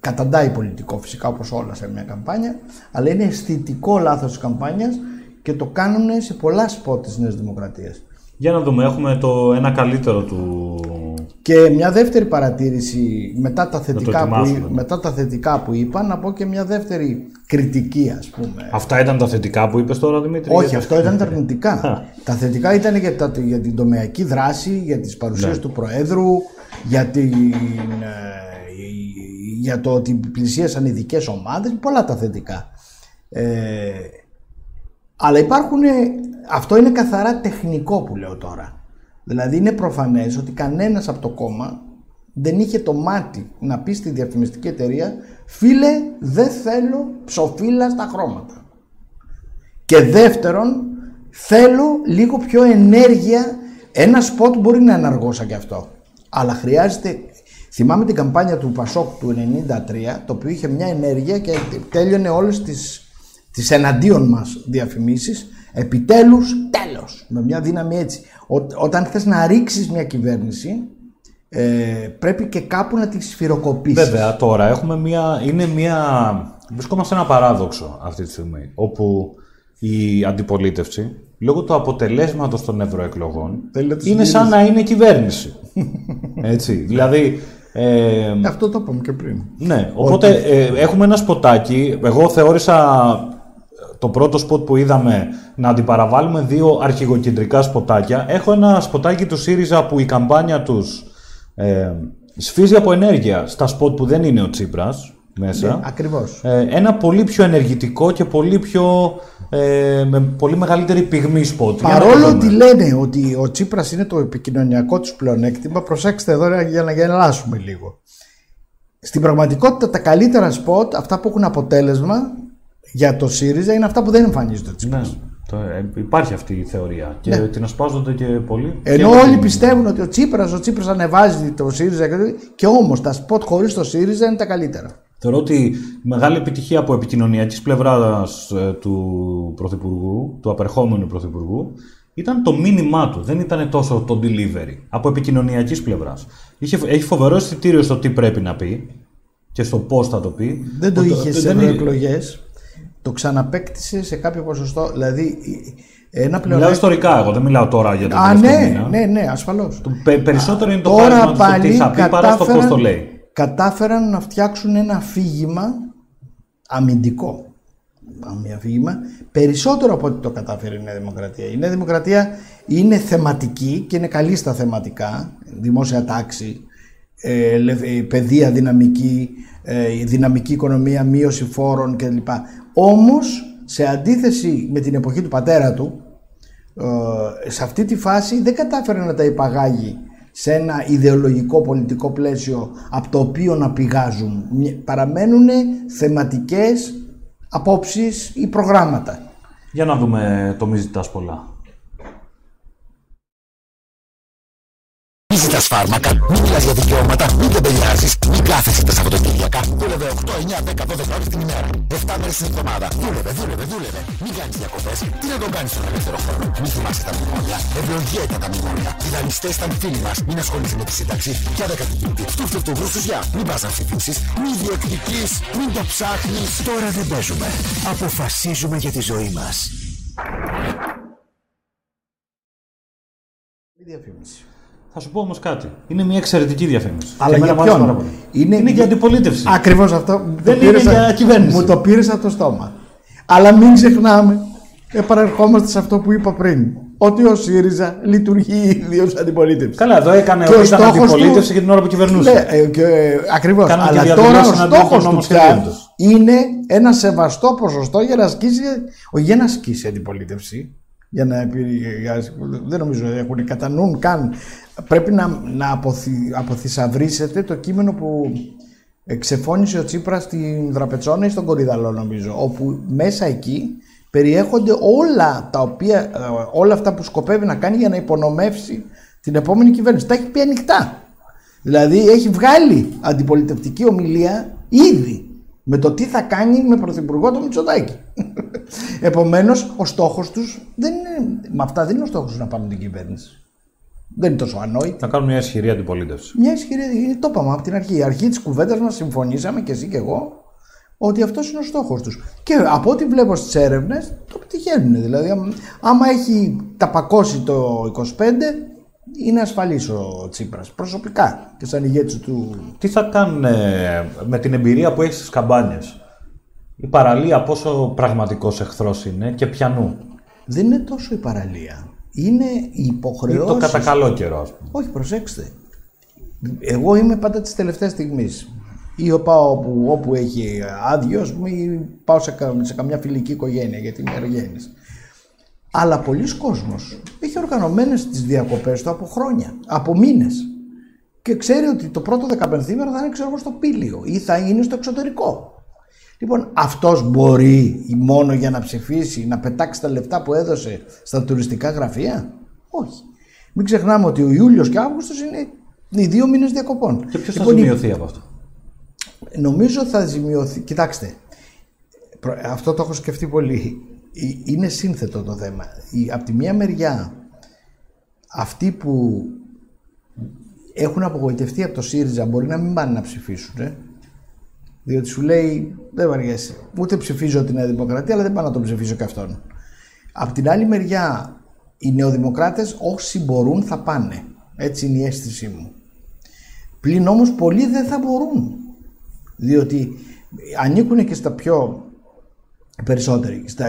Καταντάει πολιτικό φυσικά όπως όλα σε μια καμπάνια, αλλά είναι αισθητικό λάθος της καμπάνιας και το κάνουν σε πολλά σποτ της Νέας Δημοκρατίας. Για να δούμε, έχουμε το ένα καλύτερο του... Και μια δεύτερη παρατήρηση μετά τα θετικά, που, ετοιμάσουμε. μετά τα θετικά που είπα, να πω και μια δεύτερη κριτική ας πούμε. Αυτά ήταν τα θετικά που είπες τώρα, Δημήτρη. Όχι, γιατί- αυτό ήταν τα (laughs) αρνητικά. τα θετικά ήταν για, τα, για την τομεακή δράση, για τις παρουσίες Ναι. του Προέδρου, για, την, ε, για το ότι πλησίασαν ειδικές ομάδες, πολλά τα θετικά. Ε, αλλά υπάρχουν, αυτό είναι καθαρά τεχνικό που λέω τώρα. Δηλαδή είναι προφανές ότι κανένας από το κόμμα δεν είχε το μάτι να πει στη διαφημιστική εταιρεία «Φίλε, δεν θέλω ψοφίλα στα χρώματα». Και δεύτερον, θέλω λίγο πιο ενέργεια. Ένα σποτ μπορεί να είναι αργόσα και αυτό. Αλλά χρειάζεται. Θυμάμαι την καμπάνια του Πασόκ του 93, το οποίο είχε μια ενέργεια και τέλειωνε όλες τις, τις εναντίον μας διαφημίσεις. Επιτέλους, τέλος. Με μια δύναμη έτσι. Ό- όταν θες να ρίξεις μια κυβέρνηση, ε, πρέπει και κάπου να τη σφυροκοπήσεις. Βέβαια, τώρα έχουμε μια, είναι μια... Βρισκόμαστε σε ένα παράδοξο αυτή τη στιγμή, όπου η αντιπολίτευση, λόγω του αποτελέσματος των ευρωεκλογών, Θέλει να τους είναι σαν να είναι κυβέρνηση. Έτσι, δηλαδή... Ε, Αυτό το είπαμε και πριν. ναι, οπότε ε, έχουμε ένα σποτάκι. Εγώ θεώρησα το πρώτο σποτ που είδαμε να αντιπαραβάλουμε δύο αρχηγοκεντρικά σποτάκια. Έχω ένα σποτάκι του ΣΥΡΙΖΑ που η καμπάνια τους ε, σφίζει από ενέργεια στα σποτ που δεν είναι ο Τσίπρας μέσα. Ναι, ακριβώς. Ε, ένα πολύ πιο ενεργητικό και πολύ πιο ε, με πολύ μεγαλύτερη πυγμή σποτ. Για να το Παρόλο δούμε. ότι λένε ότι ο Τσίπρας είναι το επικοινωνιακό τους πλεονέκτημα, προσέξτε εδώ για να γελάσουμε λίγο. Στην πραγματικότητα τα καλύτερα σποτ, αυτά που έχουν αποτέλεσμα για το ΣΥΡΙΖΑ είναι αυτά που δεν εμφανίζεται ο Τσίπρας. Ναι, το, ε, υπάρχει αυτή η θεωρία και Ναι. την ασπάζονται και πολύ. Ενώ Και με όλοι την- πιστεύουν ότι ο Τσίπρας, ο Τσίπρας ανεβάζει το ΣΥΡΙΖΑ και, τέτοια, και όμως τα σποτ χωρίς το ΣΥΡΙΖΑ είναι τα καλύτερα. Θεωρώ ότι η μεγάλη επιτυχία από επικοινωνιακής πλευράς ε, του Πρωθυπουργού, του απερχόμενου Πρωθυπουργού, ήταν το μήνυμά του, δεν ήταν τόσο το delivery. Από επικοινωνιακής πλευράς. Είχε, έχει φοβερό αισθητήριο στο τι πρέπει να πει και στο πώς θα το πει. Δεν το Ότι- είχε σε δεν- ευρωεκλογές. Το ξαναπέκτησε σε κάποιο ποσοστό. Δηλαδή ένα Μιλάω πλεονέκτημα. ιστορικά εγώ, δεν μιλάω τώρα για τον Α, τελευταίο ναι, μήνα. ναι, ναι, ασφαλώς. Πε- περισσότερο είναι το Τώρα χάρισμα του στο τι πάλι θα πει παρά στο πώς το λέει. κατάφεραν να φτιάξουν ένα αφήγημα αμυντικό. Ένα αφήγημα περισσότερο από ό,τι το κατάφερε η Νέα Δημοκρατία. Η Νέα Δημοκρατία είναι θεματική και είναι καλή στα θεματικά. Δημόσια τάξη, ε, λε- ε, παιδεία δυναμική, ε, δυναμική οικονομία, μείωση φόρων κλπ. Όμως, σε αντίθεση με την εποχή του πατέρα του, ε, σε αυτή τη φάση δεν κατάφερε να τα υπαγάγει σε ένα ιδεολογικό πολιτικό πλαίσιο από το οποίο να πηγάζουν. Παραμένουν θεματικές απόψεις ή προγράμματα. Για να δούμε το μη ζητάς πολλά. Μη ζητάς φάρμακα, μην μιλάς για δικαιώματα, μην τεμπελιάζεις, μην κάθεσαι τα Σαββατοκύριακα. Δούλευε 8, 9, 10, 12 ώρες την ημέρα. 7 μέρες την εβδομάδα. Δούλευε, δούλευε, δούλευε. Μην κάνεις διακοπές. Τι να τον κάνεις στον ελεύθερο χρόνο. Μην θυμάσαι τα μνημόνια. Ευλογία ήταν τα μνημόνια. Οι δανειστές ήταν φίλοι μας. Μην ασχολείσαι με τη σύνταξη. Πια δεκατητήτη. Του του τους γρουσουζιά. Μην πας να ψηφίσεις. Μην διεκδικείς. Μην το ψάχνεις. Τώρα δεν παίζουμε. Αποφασίζουμε για τη ζωή μας. διαφήμιση. Θα σου πω όμως κάτι. Είναι μια εξαιρετική διαφήμιση. Αλλά Και για εμένα μου άρεσε πάρα ποιον. πολύ. Είναι, για αντιπολίτευση. Ακριβώς αυτό. Μου Δεν το είναι πήρες για α- κυβέρνηση. Μου το πήρες από το στόμα. Αλλά μην ξεχνάμε, επανερχόμαστε σε αυτό που είπα πριν. Ότι ο ΣΥΡΙΖΑ λειτουργεί ιδίως αντιπολίτευσης. Καλά, εδώ έκανε Και ο ήταν στόχος αντιπολίτευση του- και την ώρα που κυβερνούσε. Ναι, ε, και, ε, ακριβώς. Κάνανε και Αλλά τώρα ο διαδηλώσεις εναντίον στόχος των του πια νομοσχεδίων είναι ένα σεβαστό ποσοστό για να ασκήσει, όχι για να ασκήσει αντιπολίτευση. Για να, επι- για- δεν νομίζω ότι έχουν κατά νου καν. Πρέπει να, να αποθυ, αποθυσαυρίσετε το κείμενο που ξεφώνησε ο Τσίπρας στην Δραπετσόνα ή στον Κορυδαλό νομίζω, όπου μέσα εκεί περιέχονται όλα, τα οποία, ε, όλα αυτά που σκοπεύει να κάνει για να υπονομεύσει την επόμενη κυβέρνηση. Τα έχει πει ανοιχτά. Δηλαδή έχει βγάλει αντιπολιτευτική ομιλία ήδη με το τι θα κάνει με πρωθυπουργό το Μητσοτάκη. (laughs) Επομένως ο στόχος τους δεν είναι, με αυτά δεν είναι ο στόχος τους να πάρουν την κυβέρνηση. Δεν είναι τόσο ανόητη. Να κάνουν μια ισχυρή αντιπολίτευση. Μια ισχυρή, είναι το είπαμε από την αρχή. Η αρχή της κουβέντας μας συμφωνήσαμε και εσύ και εγώ ότι αυτός είναι ο στόχος τους. Και από ό,τι βλέπω στις έρευνες το πετυχαίνουν. Δηλαδή, άμα- άμα έχει ταπακώσει το 25, είναι ασφαλής ο Τσίπρας προσωπικά και σαν ηγέτης του. Τι θα κάνουν ε, με την εμπειρία που έχεις στις καμπάνιες; Η παραλία πόσο πραγματικός εχθρός είναι και πιανού. Δεν είναι τόσο η παραλία. Είναι η Ή υποχρεώση. το κατά καλό καιρό, ας πούμε. Όχι, προσέξτε. Εγώ είμαι πάντα της τελευταίας στιγμής. Ή πάω όπου, όπου έχει άδειο, ας πούμε, ή πάω σε, κα- σε καμιά φιλική οικογένεια γιατί είμαι εργένης. Αλλά πολλοί κόσμος έχει οργανωμένες τις διακοπές του από χρόνια, από μήνες. Και ξέρει ότι το πρώτο δεκαπενθήμερο θα είναι ξέρω εγώ, στο πήλιο ή θα είναι στο εξωτερικό. Λοιπόν, αυτός μπορεί μόνο για να ψηφίσει, να πετάξει τα λεφτά που έδωσε στα τουριστικά γραφεία; Όχι. Μην ξεχνάμε ότι ο Ιούλιος και ο Αύγουστος είναι οι δύο μήνες διακοπών. Και ποιος θα Λοιπόν, η- ζημιωθεί από αυτό; Νομίζω θα ζημιωθεί. Κοιτάξτε, προ- αυτό το έχω σκεφτεί πολύ. Ε, Είναι σύνθετο το θέμα. Η- Από τη μία μεριά, αυτοί που έχουν απογοητευτεί από το ΣΥΡΙΖΑ μπορεί να μην πάνε να ψηφίσουν. Ε; Διότι σου λέει, δεν βαριέσαι. Ούτε ψηφίζω τη Νέα Δημοκρατία, αλλά δεν πάω να τον ψηφίσω και αυτόν. Απ' την άλλη μεριά, οι νεοδημοκράτες όσοι μπορούν θα πάνε. Έτσι είναι η αίσθησή μου. Πλην όμως πολλοί δεν θα μπορούν. Διότι ανήκουν και στα πιο περισσότεροι, στα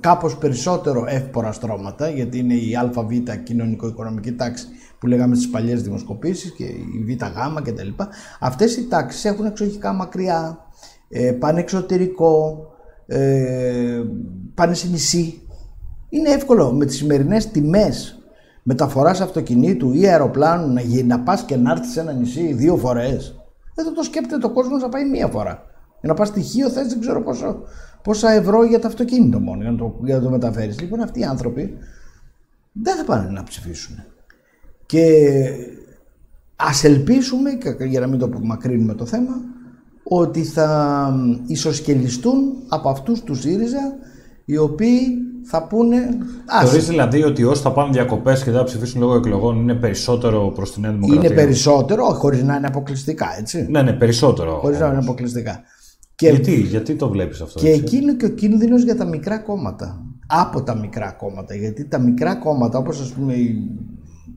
κάπως περισσότερο εύπορα στρώματα, γιατί είναι η ΑΒ κοινωνικο-οικονομική τάξη που λέγαμε στις παλιές δημοσκοπήσεις και η ΒΓ και τα λοιπά. Αυτές οι τάξεις έχουν εξοχικά μακριά, ε, πάνε εξωτερικό, ε, πάνε σε νησί. Είναι εύκολο με τις σημερινές τιμές μεταφοράς αυτοκινήτου ή αεροπλάνου να, γι- να πας και να έρθεις σε ένα νησί δύο φορές. Δεν το σκέπτεται ο κόσμος να πάει μία φορά. Για να πας στοιχείο θες δεν ξέρω πόσο, πόσα ευρώ για το αυτοκίνητο μόνο για να το, για να το μεταφέρεις. Λοιπόν αυτοί οι άνθρωποι δεν θα πάνε να ψηφίσουν. Και ας ελπίσουμε, και για να μην το μακρύνουμε το θέμα, ότι θα ισοσκελιστούν από αυτούς τους ΣΥΡΙΖΑ οι οποίοι θα πούνε άσε, Θεωρείς δηλαδή ότι όσοι θα πάνε διακοπές και δεν θα ψηφίσουν λόγω εκλογών είναι περισσότερο προς τη Νέα Δημοκρατία; είναι περισσότερο, όχι χωρίς να είναι αποκλειστικά, έτσι. Ναι, ναι, περισσότερο. Χωρίς να είναι αποκλειστικά. Και, Γιατί, γιατί το βλέπεις αυτό. και έτσι; εκεί είναι και ο κίνδυνος για τα μικρά κόμματα. Από τα μικρά κόμματα. Γιατί τα μικρά κόμματα, όπως ας πούμε η-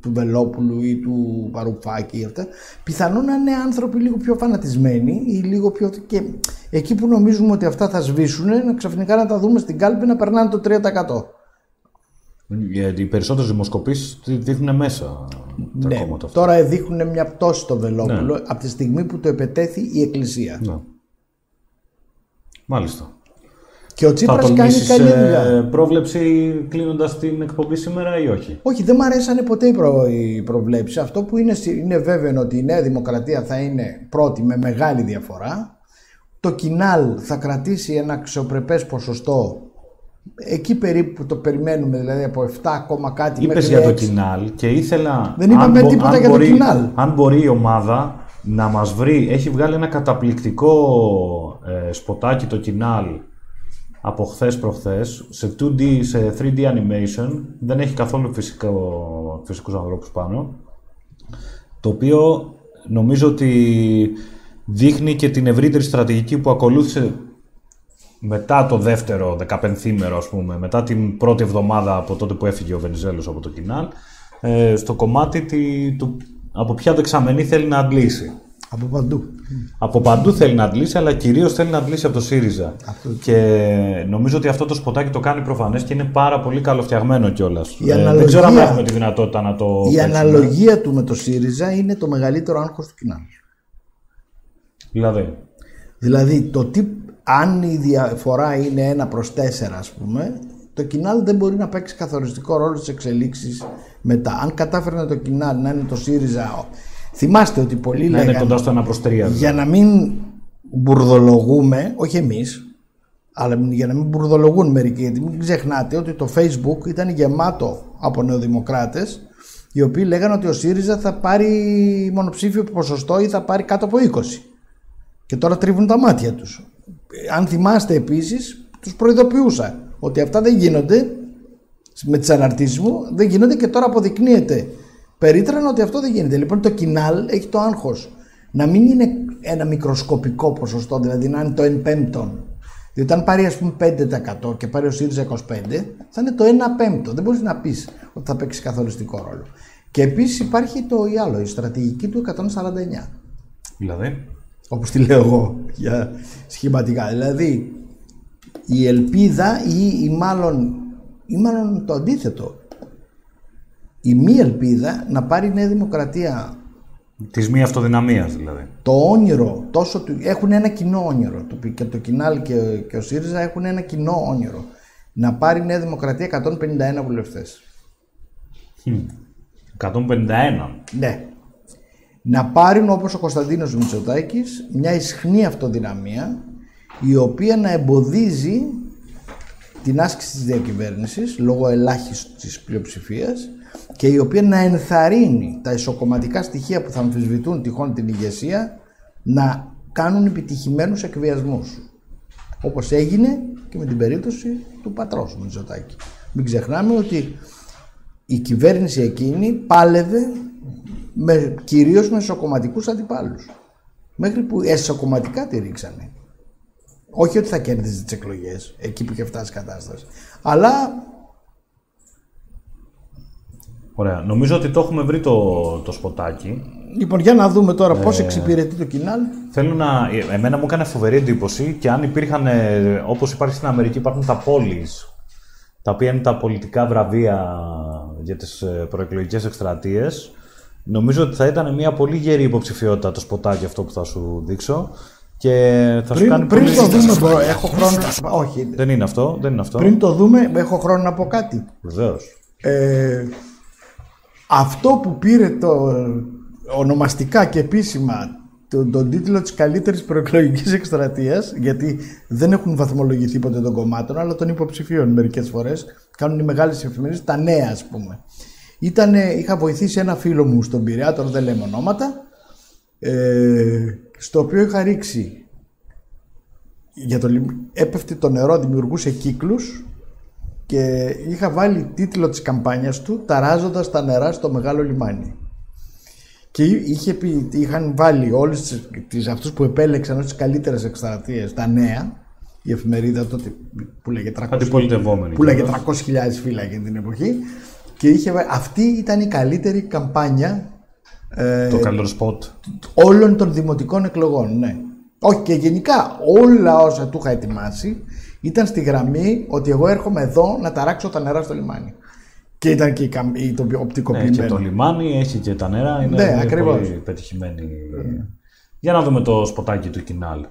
του Βελόπουλου ή του Παρουφάκη ή αυτά, πιθανόν να είναι άνθρωποι λίγο πιο φανατισμένοι ή λίγο πιο... Και εκεί που νομίζουμε ότι αυτά θα σβήσουν, να ξαφνικά να τα δούμε στην κάλπη να περνάνε το 3%. Γιατί οι περισσότερες δημοσκοπήσεις δείχνουν μέσα τα Ναι, κόμματα αυτά. τώρα δείχνουν μια πτώση στο Βελόπουλο Ναι. από τη στιγμή που το επετέθη η Εκκλησία. Ναι. Μάλιστα. Και ο Θα Τσίπρας κάνει τολμήσεις καλή ε, δουλειά. πρόβλεψη κλείνοντας την εκπομπή σήμερα ή όχι; Όχι, δεν μου αρέσανε ποτέ οι, προ... οι προβλέψεις. Αυτό που είναι, σι- είναι βέβαιο είναι ότι η Νέα Δημοκρατία θα είναι πρώτη με μεγάλη διαφορά. Το Κινάλ θα κρατήσει ένα αξιοπρεπές ποσοστό εκεί περίπου που το περιμένουμε, δηλαδή από 7 ακόμα κάτι Είπες μέχρι για το 6. Κινάλ και ήθελα. Δεν είπαμε αν μπο- τίποτα αν για το μπορεί- Κινάλ. Αν μπορεί η ομάδα να μας βρει, έχει βγάλει ένα καταπληκτικό ε, σποτάκι το Κινάλ από χθες προχθές σε 2D, σε 3D animation. Δεν έχει καθόλου φυσικό, φυσικούς ανθρώπους πάνω. Το οποίο νομίζω ότι δείχνει και την ευρύτερη στρατηγική που ακολούθησε μετά το δεύτερο δεκαπενθήμερο, ας πούμε, μετά την πρώτη εβδομάδα από τότε που έφυγε ο Βενιζέλος από το Κινάλ, ε, στο κομμάτι τη, του, από ποια δεξαμενή θέλει να αντλήσει. Από παντού. Από παντού θέλει να αντλήσει, αλλά κυρίως θέλει να αντλήσει από το ΣΥΡΙΖΑ. Και νομίζω ότι αυτό το σποτάκι το κάνει προφανές και είναι πάρα πολύ καλοφτιαγμένο κιόλας. Η δεν αναλογία- ξέρω αν έχουμε τη δυνατότητα να το. Η παίξουμε. αναλογία του με το ΣΥΡΙΖΑ είναι το μεγαλύτερο άγχος του Κινάλ. Δηλαδή. Δηλαδή, το τι, αν η διαφορά είναι 1 προς 4 ας πούμε, το Κινάλ δεν μπορεί να παίξει καθοριστικό ρόλο στις εξελίξεις μετά. Αν κατάφερνε το Κινάλ να είναι το ΣΥΡΙΖΑ, θυμάστε ότι πολλοί Να είναι λέγανε, κοντά στο 1 προς 3. για να μην μπουρδολογούμε, όχι εμείς, Αλλά για να μην μπουρδολογούν μερικοί, γιατί μην ξεχνάτε ότι το Facebook ήταν γεμάτο από νεοδημοκράτες οι οποίοι λέγανε ότι ο ΣΥΡΙΖΑ θα πάρει μονοψήφιο ποσοστό ή θα πάρει κάτω από 20. Και τώρα τρίβουν τα μάτια τους. Αν θυμάστε επίσης, τους προειδοποιούσα ότι αυτά δεν γίνονται με τις αναρτήσεις μου, δεν γίνονται και τώρα αποδεικνύεται περίτρανα ότι αυτό δεν γίνεται. Λοιπόν το κοινάλ έχει το άγχος να μην είναι ένα μικροσκοπικό ποσοστό, δηλαδή να είναι το 1 πέμπτον. Διότι αν πάρει ας πούμε 5% και πάρει ο ΣΥΡΙΖΑ 25, θα είναι το 1 πέμπτο. Δεν μπορείς να πεις ότι θα παίξει καθοριστικό ρόλο. Και επίσης υπάρχει το ή άλλο, η στρατηγική του 149. Δηλαδή; Όπως τη λέω εγώ για σχηματικά. Δηλαδή η ελπίδα ή, ή μάλλον, ή μάλλον το αντίθετο. Η μη ελπίδα να πάρει η Νέα Δημοκρατία Της μη αυτοδυναμίας δηλαδή. το όνειρο, τόσο του, έχουν ένα κοινό όνειρο. Το, και το Κινάλ και, και ο ΣΥΡΙΖΑ έχουν ένα κοινό όνειρο. Να πάρει η Νέα Δημοκρατία 151 βουλευτές. 151. Ναι. Να πάρουν όπως ο Κωνσταντίνος Μητσοτάκης μια ισχνή αυτοδυναμία η οποία να εμποδίζει την άσκηση της διακυβέρνησης λόγω ελάχιστης πλειοψηφίας και η οποία να ενθαρρύνει τα ισοκομματικά στοιχεία που θα αμφισβητούν τυχόν την ηγεσία να κάνουν επιτυχημένους εκβιασμούς. Όπως έγινε και με την περίπτωση του πατρός μου Μητσοτάκη. Μην ξεχνάμε ότι η κυβέρνηση εκείνη πάλευε με, κυρίως με ισοκομματικούς αντιπάλους. Μέχρι που εσωκομματικά τη ρίξανε. Όχι ότι θα κέρδιζε τις εκλογές, εκεί που είχε φτάσει η κατάσταση. Αλλά Ωραία. Νομίζω ότι το έχουμε βρει το, το σποτάκι. Λοιπόν, για να δούμε τώρα πώς Ε, εξυπηρετεί το κοινάλ. Θέλω να. Εμένα μου έκανε φοβερή εντύπωση και αν υπήρχαν. ε, Όπως υπάρχει στην Αμερική, υπάρχουν τα πόλεις τα οποία είναι τα πολιτικά βραβεία για τις ε, προεκλογικές εκστρατείες. Νομίζω ότι θα ήταν μια πολύ γερή υποψηφιότητα το σποτάκι αυτό που θα σου δείξω. Και θα σου κάνει Πριν, πριν πολύ... το δούμε, μπορώ- έχω χρόνο. Όχι. Δεν είναι αυτό, δεν είναι αυτό. Πριν το δούμε, έχω χρόνο να πω κάτι. Βεβαίως. Ε, αυτό που πήρε το ονομαστικά και επίσημα τον, τον τίτλο της καλύτερης προεκλογικής εκστρατείας γιατί δεν έχουν βαθμολογηθεί ποτέ των κομμάτων αλλά των υποψηφίων μερικές φορές κάνουν οι μεγάλες εφημερίδες, τα νέα ας πούμε. Ήτανε, είχα βοηθήσει ένα φίλο μου στον Πειραιά, τώρα δεν λέμε ονόματα ε, στο οποίο είχα ρίξει για το, λιμ- έπεφτε το νερό, δημιουργούσε κύκλους και είχα βάλει τίτλο της καμπάνιας του «Ταράζοντας τα νερά στο μεγάλο λιμάνι». Και είχε πει, είχαν βάλει όλες τις, τις, αυτούς που επέλεξαν ως τις καλύτερες εκστρατείες, τα νέα, η εφημερίδα τότε που λέγε 300, Αντιπολιτευόμενη που λέγε κιόλας. 300.000 φύλλα εκείνη την εποχή και είχε, βάλει- αυτή ήταν η καλύτερη καμπάνια ε, Το καλύτερο σποτ. όλων των δημοτικών εκλογών, ναι. Όχι και γενικά όλα όσα του είχα ετοιμάσει ήταν στη γραμμή ότι εγώ έρχομαι εδώ να ταράξω τα νερά στο λιμάνι. Και ήταν και η, καμ- η, το Ναι, οπτικοποιημένο. και το λιμάνι, έχει και τα νερά. Είναι Ναι, είναι ακριβώς. πολύ πετυχημένη. Για να δούμε το σποτάκι του Κινάλ.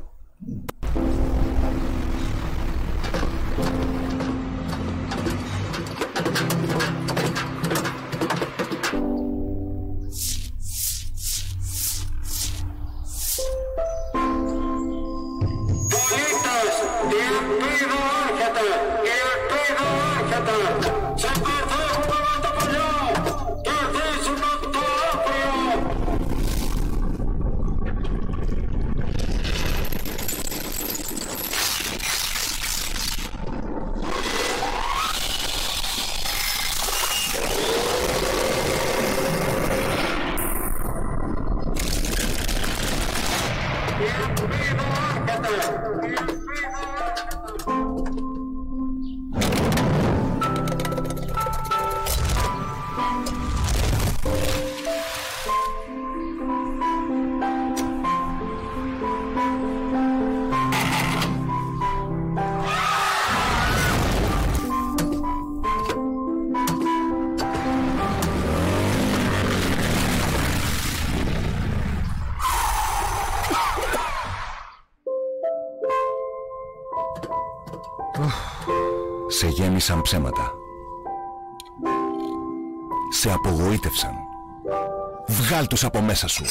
Βγάλ τους από μέσα σου.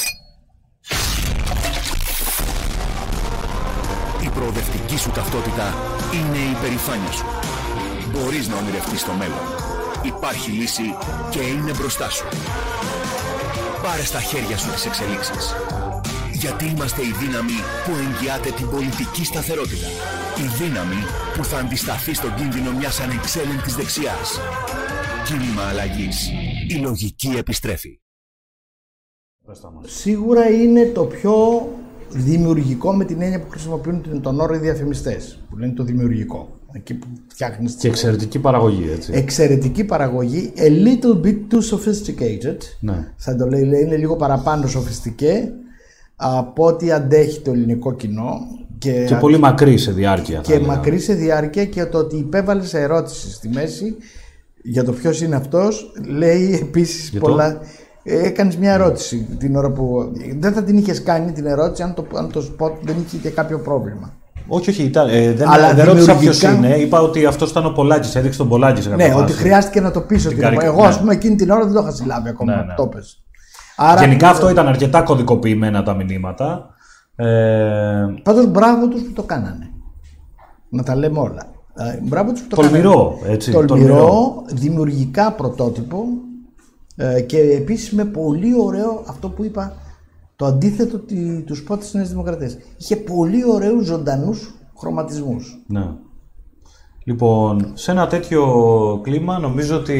Η προοδευτική σου ταυτότητα είναι η υπερηφάνεια σου. Μπορείς να ονειρευτείς το μέλλον. Υπάρχει λύση και είναι μπροστά σου. Πάρε στα χέρια σου τις εξελίξεις. Γιατί είμαστε η δύναμη που εγγυάται την πολιτική σταθερότητα. Η δύναμη που θα αντισταθεί στον κίνδυνο μιας ανεξέλεγκτης δεξιάς. Κίνημα αλλαγής. Η λογική επιστρέφει. Σίγουρα είναι το πιο δημιουργικό με την έννοια που χρησιμοποιούν τον όρο οι διαφημιστές. Που λένε το δημιουργικό. Εκεί που φτιάχνεις. Και εξαιρετική παραγωγή, έτσι. Εξαιρετική παραγωγή. A little bit too sophisticated. Ναι. Θα το λέει, λέει, είναι λίγο παραπάνω σοφιστικέ από ό,τι αντέχει το ελληνικό κοινό. Και, Και πολύ μακρύ σε διάρκεια. θα και έλεγα. μακρύ σε διάρκεια και το ότι υπέβαλες σε ερώτηση στη μέση για το ποιος είναι αυτός, λέει επίσης Για το; Πολλά. Έκανες μια ερώτηση την ώρα που. Δεν θα την είχες κάνει την ερώτηση αν το, αν το spot δεν είχε και κάποιο πρόβλημα. Όχι, όχι, ήταν, ε, δεν, Αλλά δεν ρώτησα ποιος δημιουργικά- είναι. Είπα ότι αυτός ήταν ο Πολάκης, έδειξε τον Πολάκη σε κάποια Ναι, φάση. ότι χρειάστηκε να το πεις ότι καρικα- εγώ, ας ναι. πούμε, εκείνη την ώρα δεν το είχα συλλάβει ακόμα. Ναι, ναι. Το πες. Άρα, Γενικά αυτό ήταν αρκετά κωδικοποιημένα τα μηνύματα. Ε, Πάντως μπράβο τους που το κάνανε. Να τα λέμε όλα. Ε, Μπράβο τους που το Τολμηρό, κάνανε. έτσι, Τολμηρό, τολμηρό. δημιουργικά πρωτότυπο ε, και επίσης με πολύ ωραίο αυτό που είπα. Το αντίθετο τη- τους σπότ της Νέας Δημοκρατίας. Είχε πολύ ωραίους ζωντανούς χρωματισμούς. ναι. Λοιπόν, σε ένα τέτοιο κλίμα νομίζω ότι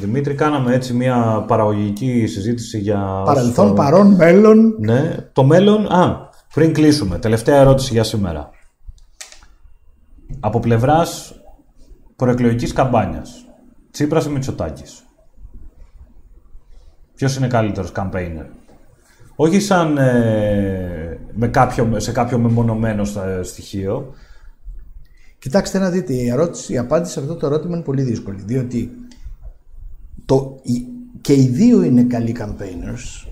Δημήτρη κάναμε έτσι μια παραγωγική συζήτηση για... Παρελθόν, στο- παρόν, μέλλον. Ναι, το μέλλον... Α, πριν κλείσουμε, τελευταία ερώτηση για σήμερα. Από πλευράς προεκλογικής καμπάνιας, Τσίπρας ή Μητσοτάκης; Ποιος είναι καλύτερος campaigner; Όχι σαν ε, με κάποιο, σε κάποιο μεμονωμένο στα- στοιχείο. Κοιτάξτε να δείτε, η, ερώτηση, η απάντηση σε αυτό το ερώτημα είναι πολύ δύσκολη. Διότι το, η- και οι δύο είναι καλοί campaigners.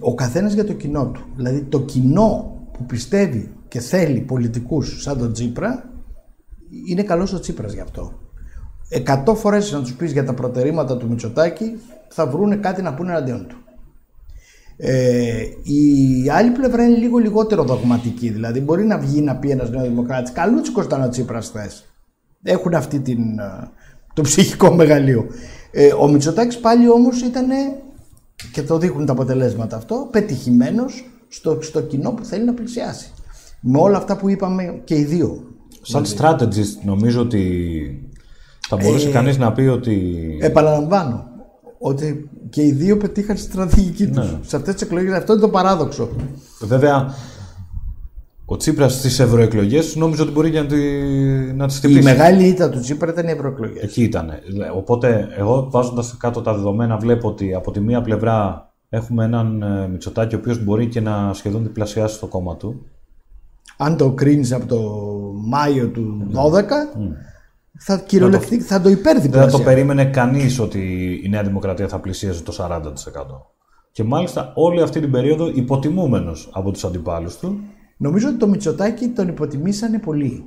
Ο καθένας για το κοινό του. Δηλαδή το κοινό που πιστεύει και θέλει πολιτικούς σαν τον Τσίπρα είναι καλός ο Τσίπρας γι' αυτό. Εκατό φορές να τους πεις για τα προτερήματα του Μητσοτάκη θα βρούνε κάτι να πούνε εναντίον του. Ε, η άλλη πλευρά είναι λίγο λιγότερο δογματική. Δηλαδή, μπορεί να βγει να πει ένας νέο δημοκράτη. Καλούτσικο ήταν ο Τσίπρας χθε. Έχουν αυτή την, ε, το ψυχικό μεγαλείο. Ε, ο Μητσοτάκης πάλι όμως ήταν και το δείχνουν τα αποτελέσματα αυτό, πετυχημένος στο, στο κοινό που θέλει να πλησιάσει. Με όλα αυτά που είπαμε και οι δύο. Σαν strategist νομίζω ότι θα μπορούσε Ε, κανείς να πει ότι... Επαναλαμβάνω ότι και οι δύο πετύχαν στη στρατηγική τους. Ναι. Σε αυτές τις εκλογές, αυτό είναι το παράδοξο. Βέβαια, ο Τσίπρας στις ευρωεκλογές νόμιζε ότι μπορεί και να, τη, να τις Η χτυπήσει. μεγάλη ήττα του Τσίπρα ήταν οι ευρωεκλογές. Εκεί ήταν. Οπότε, εγώ βάζοντας κάτω τα δεδομένα, βλέπω ότι από τη μία πλευρά έχουμε έναν ε, Μητσοτάκη ο οποίος μπορεί και να σχεδόν διπλασιάσει το κόμμα του. Αν το κρίνεις από το Μάιο του 12, θα κυριολεκτικά θα το Δεν θα το υπέρδιπλασιάσει. περίμενε κανείς ότι η Νέα Δημοκρατία θα πλησίαζε το 40%. Και μάλιστα όλη αυτή την περίοδο υποτιμούμενος από τους αντιπάλους του. Νομίζω ότι το Μητσοτάκη τον υποτιμήσανε πολύ.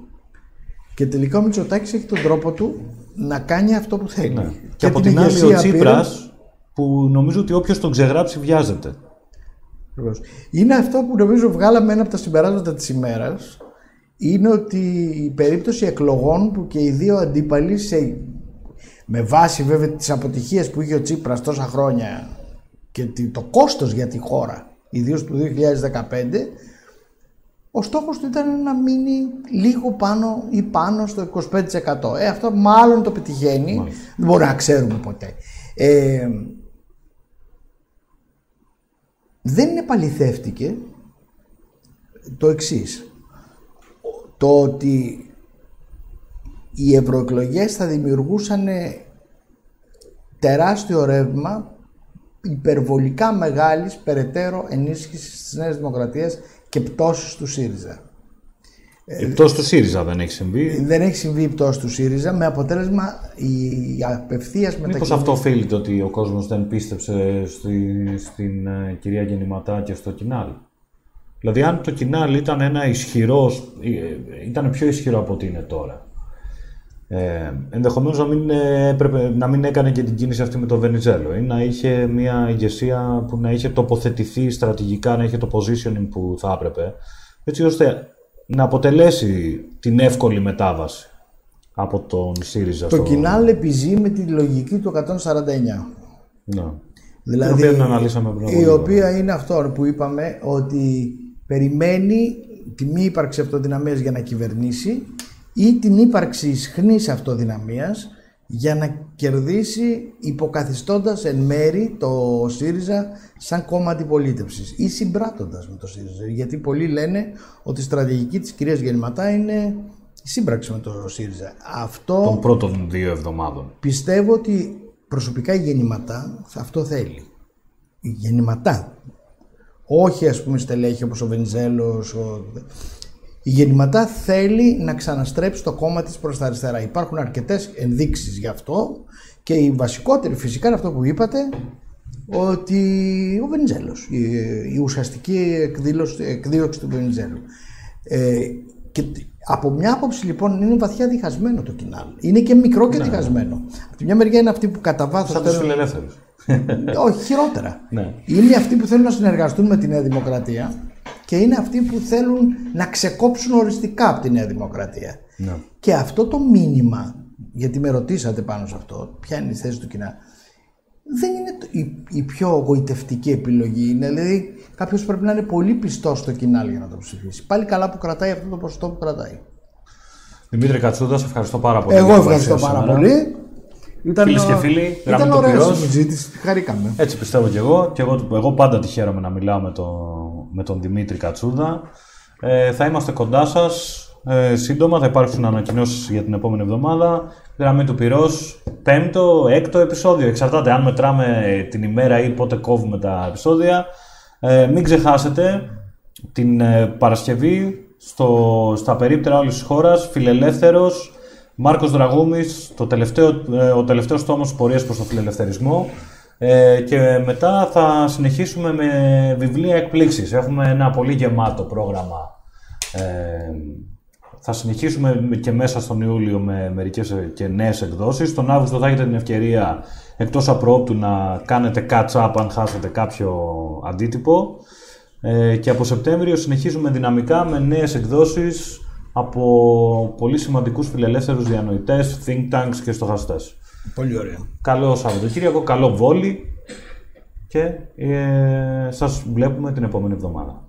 Και τελικά ο Μητσοτάκης έχει τον τρόπο του να κάνει αυτό που θέλει. Ναι. Και, από την άλλη ο Τσίπρας που νομίζω ότι όποιος τον ξεγράψει βιάζεται. Ακριβώς. Είναι αυτό που νομίζω βγάλαμε ένα από τα συμπεράσματα της ημέρας είναι ότι η περίπτωση εκλογών που και οι δύο αντίπαλοι σε, με βάση βέβαια τις αποτυχίες που είχε ο Τσίπρας τόσα χρόνια και τη- το κόστος για τη χώρα ιδίως του 2015 ο στόχος του ήταν να μείνει λίγο πάνω ή πάνω στο 25%. Ε, αυτό μάλλον το πετυχαίνει. Δεν μπορούμε να ξέρουμε ποτέ. Ε, δεν επαληθεύτηκε το εξής. Το ότι οι ευρωεκλογές θα δημιουργούσαν τεράστιο ρεύμα υπερβολικά μεγάλης περαιτέρω ενίσχυσης της Νέας Δημοκρατίας και πτώσης του ΣΥΡΙΖΑ. Η πτώση του ΣΥΡΙΖΑ δεν έχει συμβεί. Δεν έχει συμβεί η πτώση του ΣΥΡΙΖΑ με αποτέλεσμα η απευθείας Μήπως μετακίνηση. αυτό οφείλεται ότι ο κόσμος δεν πίστεψε στη, στην ε, κυρία Γεννηματά και στο Κινάλ. Δηλαδή αν το Κινάλ ήταν ένα ισχυρός, ε, ήταν πιο ισχυρό από ό,τι είναι τώρα. Ε, ενδεχομένως να μην, ε, έπρεπε, να μην έκανε και την κίνηση αυτή με το Βενιζέλο ή να είχε μια ηγεσία που να είχε τοποθετηθεί στρατηγικά, να είχε το positioning που θα έπρεπε έτσι ώστε να αποτελέσει την εύκολη μετάβαση από τον ΣΥΡΙΖΑ. Το στο- κοινάλ επιζεί με τη λογική του 149. Ναι. Δηλαδή, την οποία την αναλύσαμε πριν από η λίγο. οποία είναι αυτό που είπαμε ότι περιμένει τη μη ύπαρξη αυτοδυναμίας για να κυβερνήσει ή την ύπαρξη ισχνής αυτοδυναμίας για να κερδίσει υποκαθιστώντας εν μέρη το ΣΥΡΙΖΑ σαν κόμμα αντιπολίτευσης ή συμπράττοντας με το ΣΥΡΙΖΑ. Γιατί πολλοί λένε ότι η στρατηγική της κυρίας Γεννηματά είναι η σύμπραξη με το ΣΥΡΙΖΑ. Αυτό των πρώτων δύο εβδομάδων. Πιστεύω ότι προσωπικά η γεννηματά αυτό θέλει. Η γεννηματά. Όχι ας πούμε στελέχη όπως ο Βενιζέλος. Ο... Η γεννηματά θέλει να ξαναστρέψει το κόμμα της προς τα αριστερά. Υπάρχουν αρκετές ενδείξεις γι' αυτό και η βασικότερη φυσικά είναι αυτό που είπατε ότι ο Βενιζέλος, η, η ουσιαστική εκδήλωση, εκδήλωση του Βενιζέλου. Ε, και από μια άποψη λοιπόν είναι βαθιά διχασμένο το κοινάλ. Είναι και μικρό και διχασμένο. Από τη μια μεριά είναι αυτοί που κατά βάθος. Σαν τους φιλελεύθερους. Όχι, χειρότερα. Ναι. Είναι αυτοί που θέλουν να συνεργαστούν με τη Νέα Δημοκρατία και είναι αυτοί που θέλουν να ξεκόψουν οριστικά από τη Νέα Δημοκρατία. Ναι. Και αυτό το μήνυμα, γιατί με ρωτήσατε πάνω σε αυτό, ποια είναι η θέση του κοινά, δεν είναι το- η, η πιο γοητευτική επιλογή. Είναι, δηλαδή, κάποιος πρέπει να είναι πολύ πιστός στο κοινάλ για να το ψηφίσει. Πάλι καλά που κρατάει αυτό το ποσοστό που κρατάει. Δημήτρη Κατσούδα, σε ευχαριστώ πάρα πολύ. Εγώ για την ευχαριστώ παρουσία πάρα σήμερα. πολύ. Ήταν, Φίλες και ο- φίλοι, γραμμή ήταν του ωραία πυρός. συζήτησης. Χαρήκαμε. Έτσι πιστεύω κι εγώ. Και εγώ, εγώ πάντα τη χαίρομαι να μιλάω με, το, με τον Δημήτρη Κατσούδα. Ε, θα είμαστε κοντά σας. Ε, σύντομα θα υπάρξουν ανακοινώσεις για την επόμενη εβδομάδα. Γραμμή του πυρός, πέμπτο, έκτο επεισόδιο. Εξαρτάται αν μετράμε την ημέρα ή πότε κόβουμε τα επεισόδια. Ε, μην ξεχάσετε την ε, Παρασκευή στο, στα περίπτερα όλης της χώρας, φιλελεύθερος, Μάρκος Δραγούμης, το τελευταίο, ε, ο τελευταίος τόμος της πορείας προς τον φιλελευθερισμό ε, και μετά θα συνεχίσουμε με βιβλία εκπλήξεις. Έχουμε ένα πολύ γεμάτο πρόγραμμα. Ε, θα συνεχίσουμε και μέσα στον Ιούλιο με μερικές και νέες εκδόσεις. Τον Αύγουστο θα έχετε την ευκαιρία εκτός απρόπτου να κάνετε catch-up αν χάσετε κάποιο αντίτυπο. Ε, και από Σεπτέμβριο συνεχίζουμε δυναμικά με νέες εκδόσεις από πολύ σημαντικούς φιλελεύθερους διανοητές, think tanks και στοχαστές. Πολύ ωραία. Καλό Σαββατοκύριακο, καλό βόλι και ε, σας βλέπουμε την επόμενη εβδομάδα.